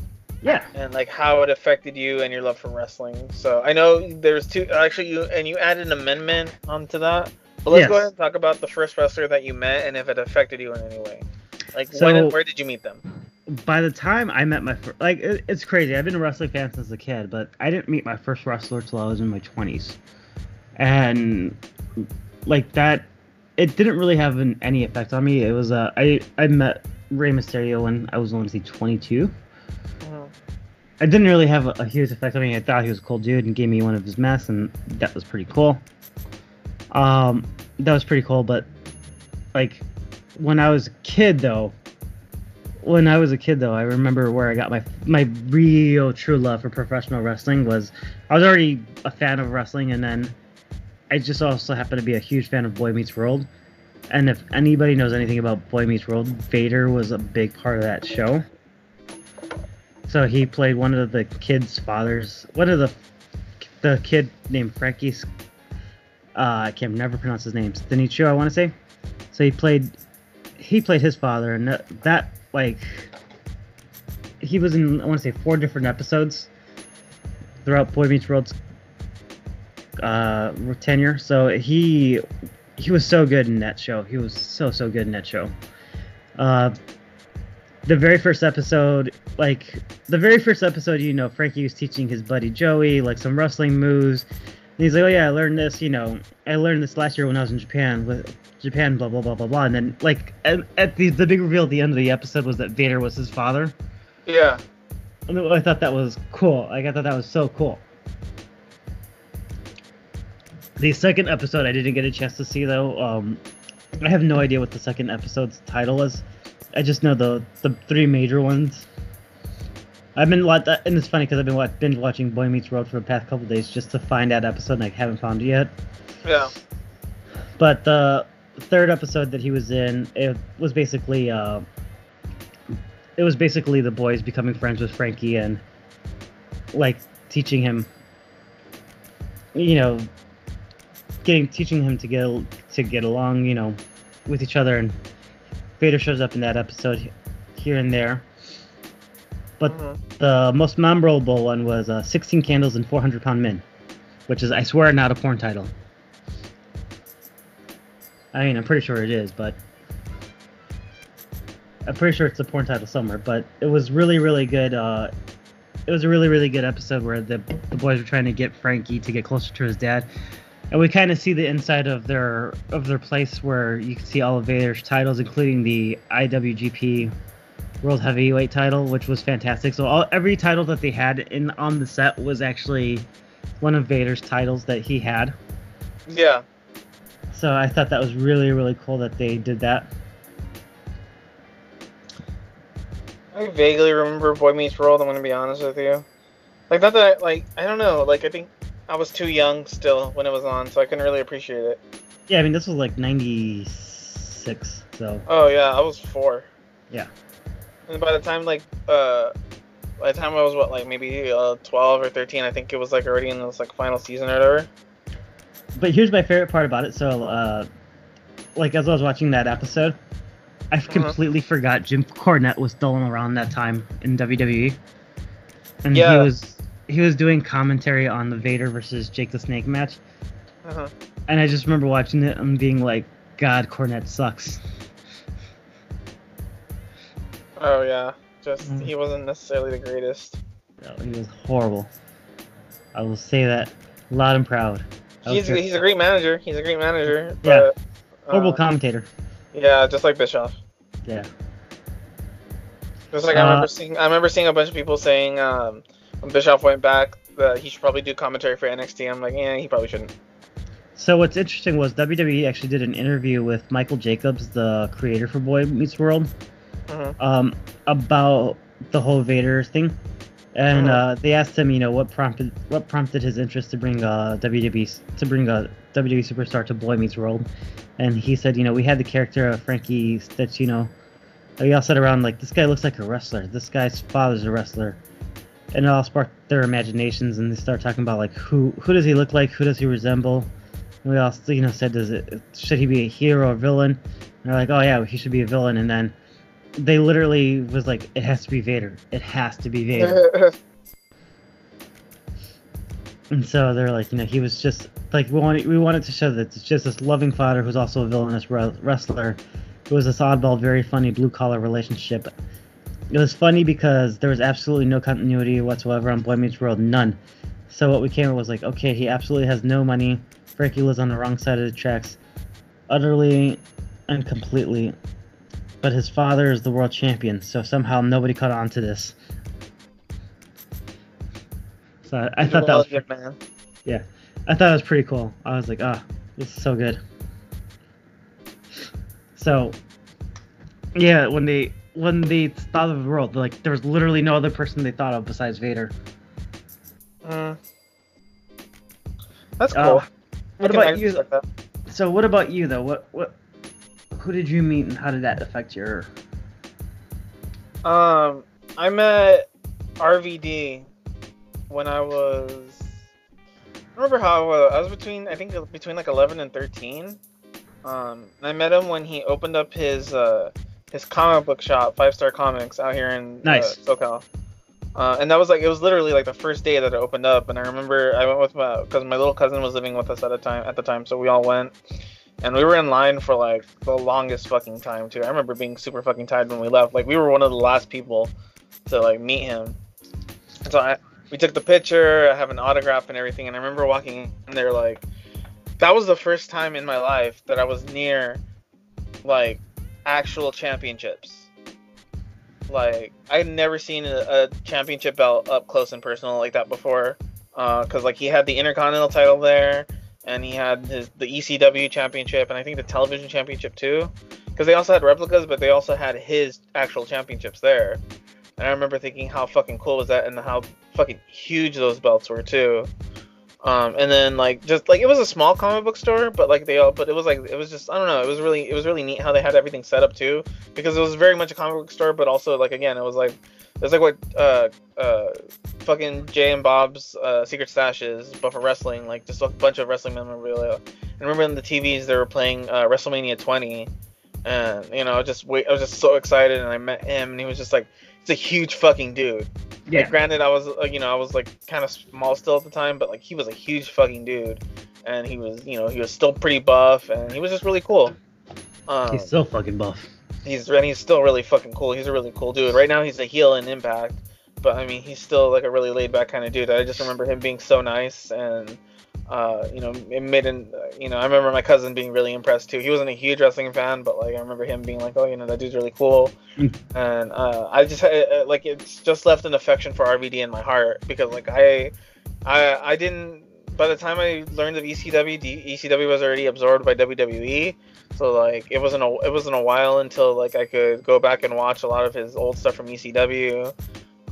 Yeah. and like how it affected you and your love for wrestling. So I know there's two actually you and you added an amendment onto that. But let's go ahead and talk about the first wrestler that you met and if it affected you in any way. Like when So- and where did you meet them? By the time I met my first, like it, it's crazy. I've been a wrestling fan since a kid, but I didn't meet my first wrestler till I was in my twenties, and like that, it didn't really have an, any effect on me. It was uh, I I met Rey Mysterio when I was only say twenty two. Mhm. It didn't really have a, a huge effect on me. I thought he was a cool dude and gave me one of his masks, and that was pretty cool. Um, that was pretty cool. But like when I was a kid, though, when I was a kid, though, I remember where I got my my real true love for professional wrestling was I was already a fan of wrestling, and then I just also happened to be a huge fan of Boy Meets World. And if anybody knows anything about Boy Meets World, Vader was a big part of that show. So he played one of the kids' fathers. One of the the kid named Frankie. Uh, I can never pronounce his name. Stanicho, I want to say. So he played he played his father, and that, that like he was in I want to say four different episodes throughout Boy Meets World's uh, tenure. So he he was so good in that show. He was so so good in that show. Uh, the very first episode, like the very first episode, you know, Frankie was teaching his buddy Joey like some wrestling moves. And he's like, "Oh yeah, I learned this. You know, I learned this last year when I was in Japan with Japan, blah blah blah blah blah." And then like at, at the the big reveal at the end of the episode was that Vader was his father. Yeah. And I thought that was cool. Like I thought that was so cool. The second episode I didn't get a chance to see though. Um, I have no idea what the second episode's title is. I just know the the three major ones. I've been wa- and it's funny because I've been wa- binge watching Boy Meets World for the past couple days just to find that episode, and I haven't found it yet. Yeah. But the third episode that he was in, it was basically uh, it was basically the boys becoming friends with Frankie and like teaching him, you know, getting teaching him to get to get along, you know, with each other. And Vader shows up in that episode here and there. But Mhm. the most memorable one was uh, 16 Candles and 400 Pound Men, which is, I swear, not a porn title. I mean, I'm pretty sure it is, but I'm pretty sure it's a porn title somewhere. But it was really, really good. Uh, it was a really, really good episode where the the boys were trying to get Frankie to get closer to his dad, and we kind of see the inside of their of their place where you can see all of Vader's titles, including the IWGP World Heavyweight title, which was fantastic. So all every title that they had in on the set was actually one of Vader's titles that he had. Yeah. So I thought that was really, really cool that they did that. I vaguely remember Boy Meets World. I'm gonna be honest with you. Like not that I, like I don't know. Like I think I was too young still when it was on, so I couldn't really appreciate it. Yeah, I mean this was like '96, so Oh yeah, I was four. Yeah. And by the time like uh, by the time I was what like maybe uh 12 or 13, I think it was like already in this like final season or whatever. but here's my favorite part about it. So, uh, like as I was watching that episode, I Uh-huh. completely forgot Jim Cornette was still around that time in WWE, and Yeah. he was he was doing commentary on the Vader versus Jake the Snake match, Uh-huh. and I just remember watching it and being like, "God, Cornette sucks." Oh yeah. Just Mm. he wasn't necessarily the greatest. No, he was horrible. I will say that loud and proud. I He's he's a great manager. He's a great manager. Yeah. Horrible uh, commentator. Yeah, just like Bischoff. Yeah. Just like I Uh, remember seeing, I remember seeing a bunch of people saying um, Bischoff went back that he should probably do commentary for NXT. I'm like, yeah, he probably shouldn't. So what's interesting was WWE actually did an interview with Michael Jacobs, the creator for Boy Meets World, Mhm. um, about the whole Vader thing, and Mhm. uh, they asked him, you know, what prompted what prompted his interest to bring uh, WWE to bring a WWE superstar to Boy Meets World, and he said, you know, we had the character of Frankie Stechino. We all said around like this guy looks like a wrestler. This guy's father's a wrestler. And it all sparked their imaginations, and they start talking about like who who does he look like, who does he resemble, and we all you know said, does it should he be a hero or villain? And they're like, oh yeah, he should be a villain. And then they literally was like, it has to be Vader. It has to be Vader. and so they're like, you know, he was just like we wanted we wanted to show that it's just this loving father who's also a villainous re- wrestler. It was this oddball, very funny blue collar relationship. It was funny because there was absolutely no continuity whatsoever on Boy Meets World, none. So what we came up was like, okay, he absolutely has no money. Frankie lives on the wrong side of the tracks, utterly and completely. But his father is the world champion, so somehow nobody caught on to this. So I, I thought that was good man. Yeah, I thought it was pretty cool. I was like, ah, this is so good. So, yeah, when they when they thought of the world, like there was literally no other person they thought of besides Vader. Mm. That's Uh, cool. what about you? respect that. So, what about you though? What what who did you meet and how did that affect your? Um, I met RVD when I was. I remember how uh, I was between I think between like 11 and 13. Um, and I met him when he opened up his uh his comic book shop, Five Star Comics, out here in Nice. uh, SoCal. Uh, and that was like it was literally like the first day that it opened up, and I remember I went with my because my little cousin was living with us at the time at the time, so we all went, and we were in line for like the longest fucking time too. I remember being super fucking tired when we left. Like we were one of the last people to like meet him. So I we took the picture, I have an autograph and everything, and I remember walking in there like that was the first time in my life that I was near like actual championships. Like I had never seen a, a championship belt up close and personal like that before. Uh, because like he had the Intercontinental title there, and he had his the ECW championship, and I think the television championship too. Because they also had replicas, but they also had his actual championships there. And I remember thinking how fucking cool was that, and how fucking huge those belts were too. Um, and then like just like it was a small comic book store, but like they all, but it was like it was just I don't know, it was really it was really neat how they had everything set up too, because it was very much a comic book store, but also like again it was like it was like what uh uh fucking Jay and Bob's uh, secret stash is, but for wrestling, like just a bunch of wrestling memorabilia. And remember in the TVs they were playing uh, WrestleMania 20, and you know just wait, I was just so excited, and I met him, and he was just like he's a huge fucking dude. Like, granted, I was, you know, I was like kind of small still at the time, but like he was a huge fucking dude, and he was, you know, he was still pretty buff, and he was just really cool. Um, He's so fucking buff. he's and he's still really fucking cool. He's a really cool dude. Right now, he's a heel in Impact, but I mean, he's still like a really laid back kind of dude. I just remember him being so nice, and uh, you know, it made an, you know, I remember my cousin being really impressed too. He wasn't a huge wrestling fan, but like I remember him being like, oh, you know, that dude's really cool, Mm. and uh, I just uh, like it's just left an affection for RVD in my heart because like I, I, I didn't. By the time I learned of ECW, D- ECW was already absorbed by WWE. So like it wasn't a it wasn't a while until like I could go back and watch a lot of his old stuff from ECW.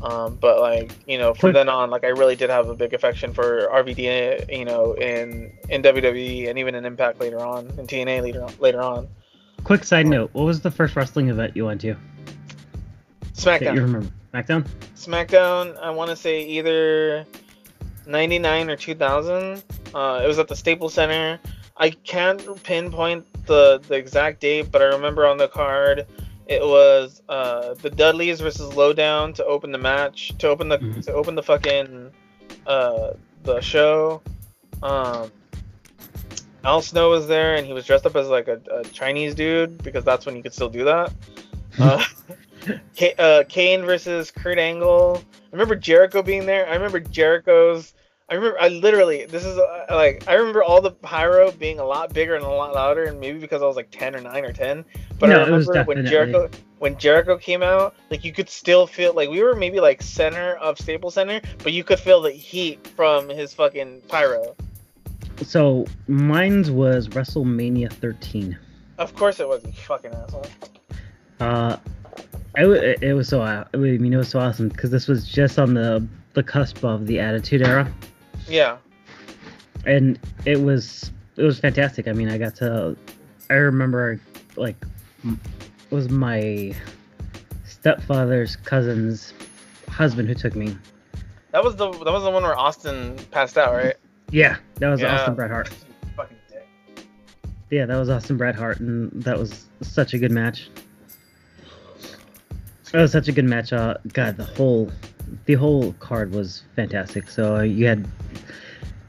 Um, but like you know from then on, like I really did have a big affection for RVD. You know in in WWE and even in Impact later on, in TNA later on, later on. Quick side note: What was the first wrestling event you went to SmackDown. you remember? SmackDown. SmackDown. I want to say either '99 or 2000. Uh, it was at the Staples Center. I can't pinpoint the the exact date, but I remember on the card it was uh, the Dudleys versus Lowdown to open the match, to open the Mhm. to open the fucking uh, the show. Um, Al Snow was there, and he was dressed up as like a, a Chinese dude because that's when you could still do that. Uh, K- uh, Kane versus Kurt Angle. I remember Jericho being there. I remember Jericho's. I remember. I literally. This is uh, like. I remember all the pyro being a lot bigger and a lot louder, and maybe because I was like ten or nine or ten. But No, I remember when Jericho when Jericho came out, like you could still feel like we were maybe like center of Staples Center, but you could feel the heat from his fucking pyro. So mine's was WrestleMania 13. Of course it was, you fucking asshole. Uh, it, it was so I mean it was so awesome because this was just on the the cusp of the Attitude Era, Yeah. and it was it was fantastic. I mean, I got to I remember like it was my stepfather's cousin's husband who took me. That was the that was the one where Austin passed out, right? Yeah, that was Yeah. Austin Bret Hart. Fucking dick. Yeah, that was Austin Bret Hart, and that was such a good match. That was such a good match. Uh, God, the whole, the whole card was fantastic. So uh, you had,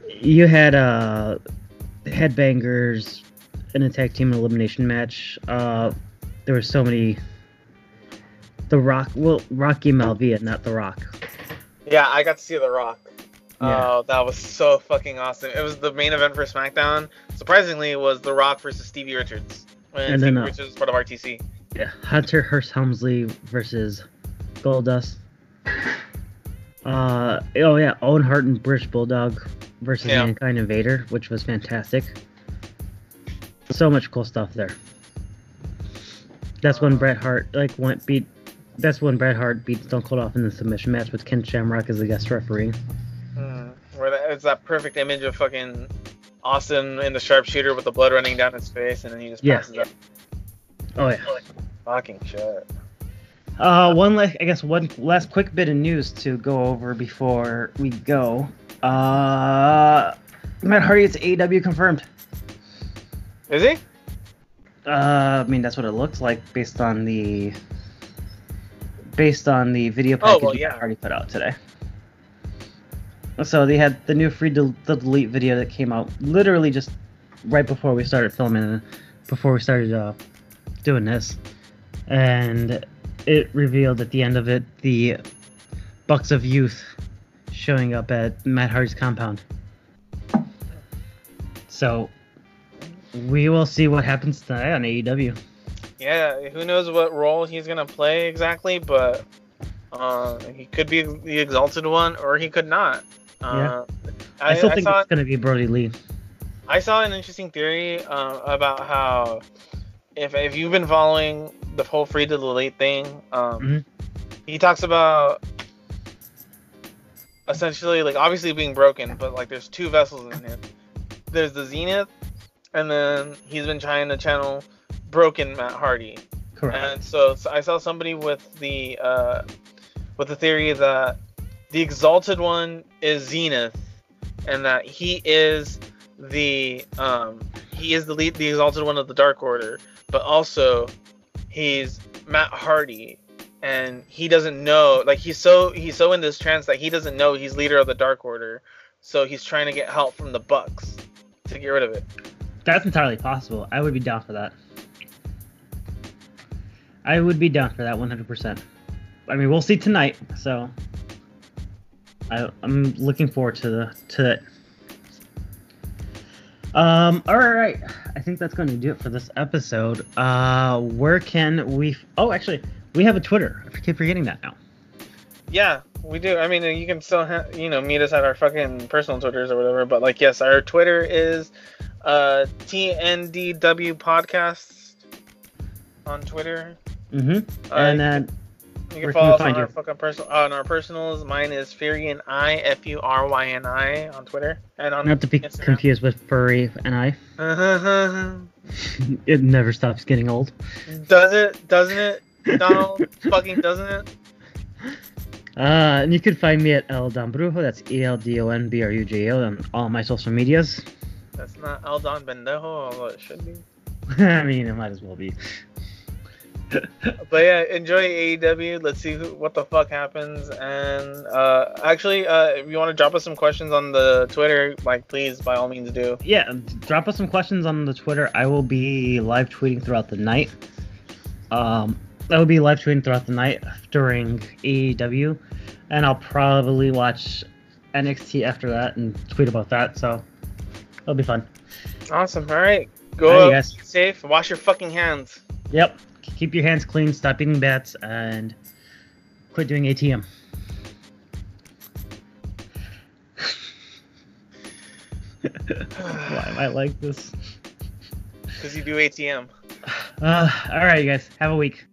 you had uh, headbangers in a tag team elimination match. Uh, there were so many. The Rock, well, Rocky Maivia, not The Rock. Yeah, I got to see The Rock. Yeah. Oh, that was so fucking awesome. It was the main event for SmackDown. Surprisingly, it was The Rock versus Stevie Richards. When And then, Stevie uh, Richards was part of RTC. Yeah, Hunter Hearst Helmsley versus Goldust. Uh oh yeah, Owen Hart and British Bulldog versus Yeah. Mankind and Vader, which was fantastic. So much cool stuff there. That's when Uh, Bret Hart like went beat. That's when Bret Hart beat Stone Cold off in the submission match with Ken Shamrock as the guest referee. Mm, where that, it's that perfect image of fucking Austin in the sharpshooter with the blood running down his face, and then he just Yeah. passes out. Oh yeah. Fucking shit. Uh, one last, I guess, one last quick bit of news to go over before we go. Uh, Matt Hardy is AEW confirmed. Is he? Uh, I mean that's what it looks like based on the based on the video Oh, package well, Matt yeah. Hardy put out today. So they had the new free del- the delete video that came out literally just right before we started filming, before we started uh, doing this, and it revealed at the end of it the Bucks of Youth showing up at Matt Hardy's compound. So we will see what happens tonight on AEW. Yeah, who knows what role he's gonna play exactly, but uh, he could be the exalted one, or he could not. Uh, I, still I think saw it's going to be Brodie Lee. I saw an interesting theory uh, about how if if you've been following the whole Free the Delete thing, um, Mhm. he talks about essentially like obviously being broken, but like there's two vessels in him. There's the Zenith, and then he's been trying to channel broken Matt Hardy. Correct. And so, so I saw somebody with the uh, with the theory that the exalted one is Zenith, and that he is the um, he is the lead, the exalted one of the Dark Order, but also he's Matt Hardy, and he doesn't know. Like he's so he's so in this trance that he doesn't know he's leader of the Dark Order, so he's trying to get help from the Bucks to get rid of it. That's entirely possible. I would be down for that. I would be down for that 100%. I mean, we'll see tonight, so I, I'm looking forward to the to that. Um, all right, I think that's going to do it for this episode. Uh, where can we? Oh, actually, we have a Twitter. I keep forgetting that now. Yeah, we do. I mean, you can still, ha- you know, meet us at our fucking personal Twitters or whatever. But like, yes, our Twitter is uh, TNDW Podcast on Twitter. Mm-hmm. Uh, and then You where can can follow us on our you? fucking personal on our personals. Mine is Furyan I F U R Y N I on Twitter and on not to be Instagram. confused with Furry and I. it never stops getting old. Does it? Doesn't it? Donald fucking doesn't it? Uh, and you can find me at El Don Brujo. That's E L D O N B R U J O on all my social medias. That's not El Don Bendejo, although it should be. I mean, it might as well be. But yeah, enjoy AEW. Let's see who, what the fuck happens. And uh, actually, uh, if you want to drop us some questions on the Twitter, like please, by all means, do. Yeah, drop us some questions on the Twitter. I will be live tweeting throughout the night. Um, I will be live tweeting throughout the night during AEW, and I'll probably watch NXT after that and tweet about that. So it'll be fun. Awesome. All right. Go All right, up, guys. safe. Wash your fucking hands. Yep. Keep your hands clean. Stop eating bats and quit doing ATM. Why am I like this? Because you do ATM. Uh, all right, you guys. Have a week.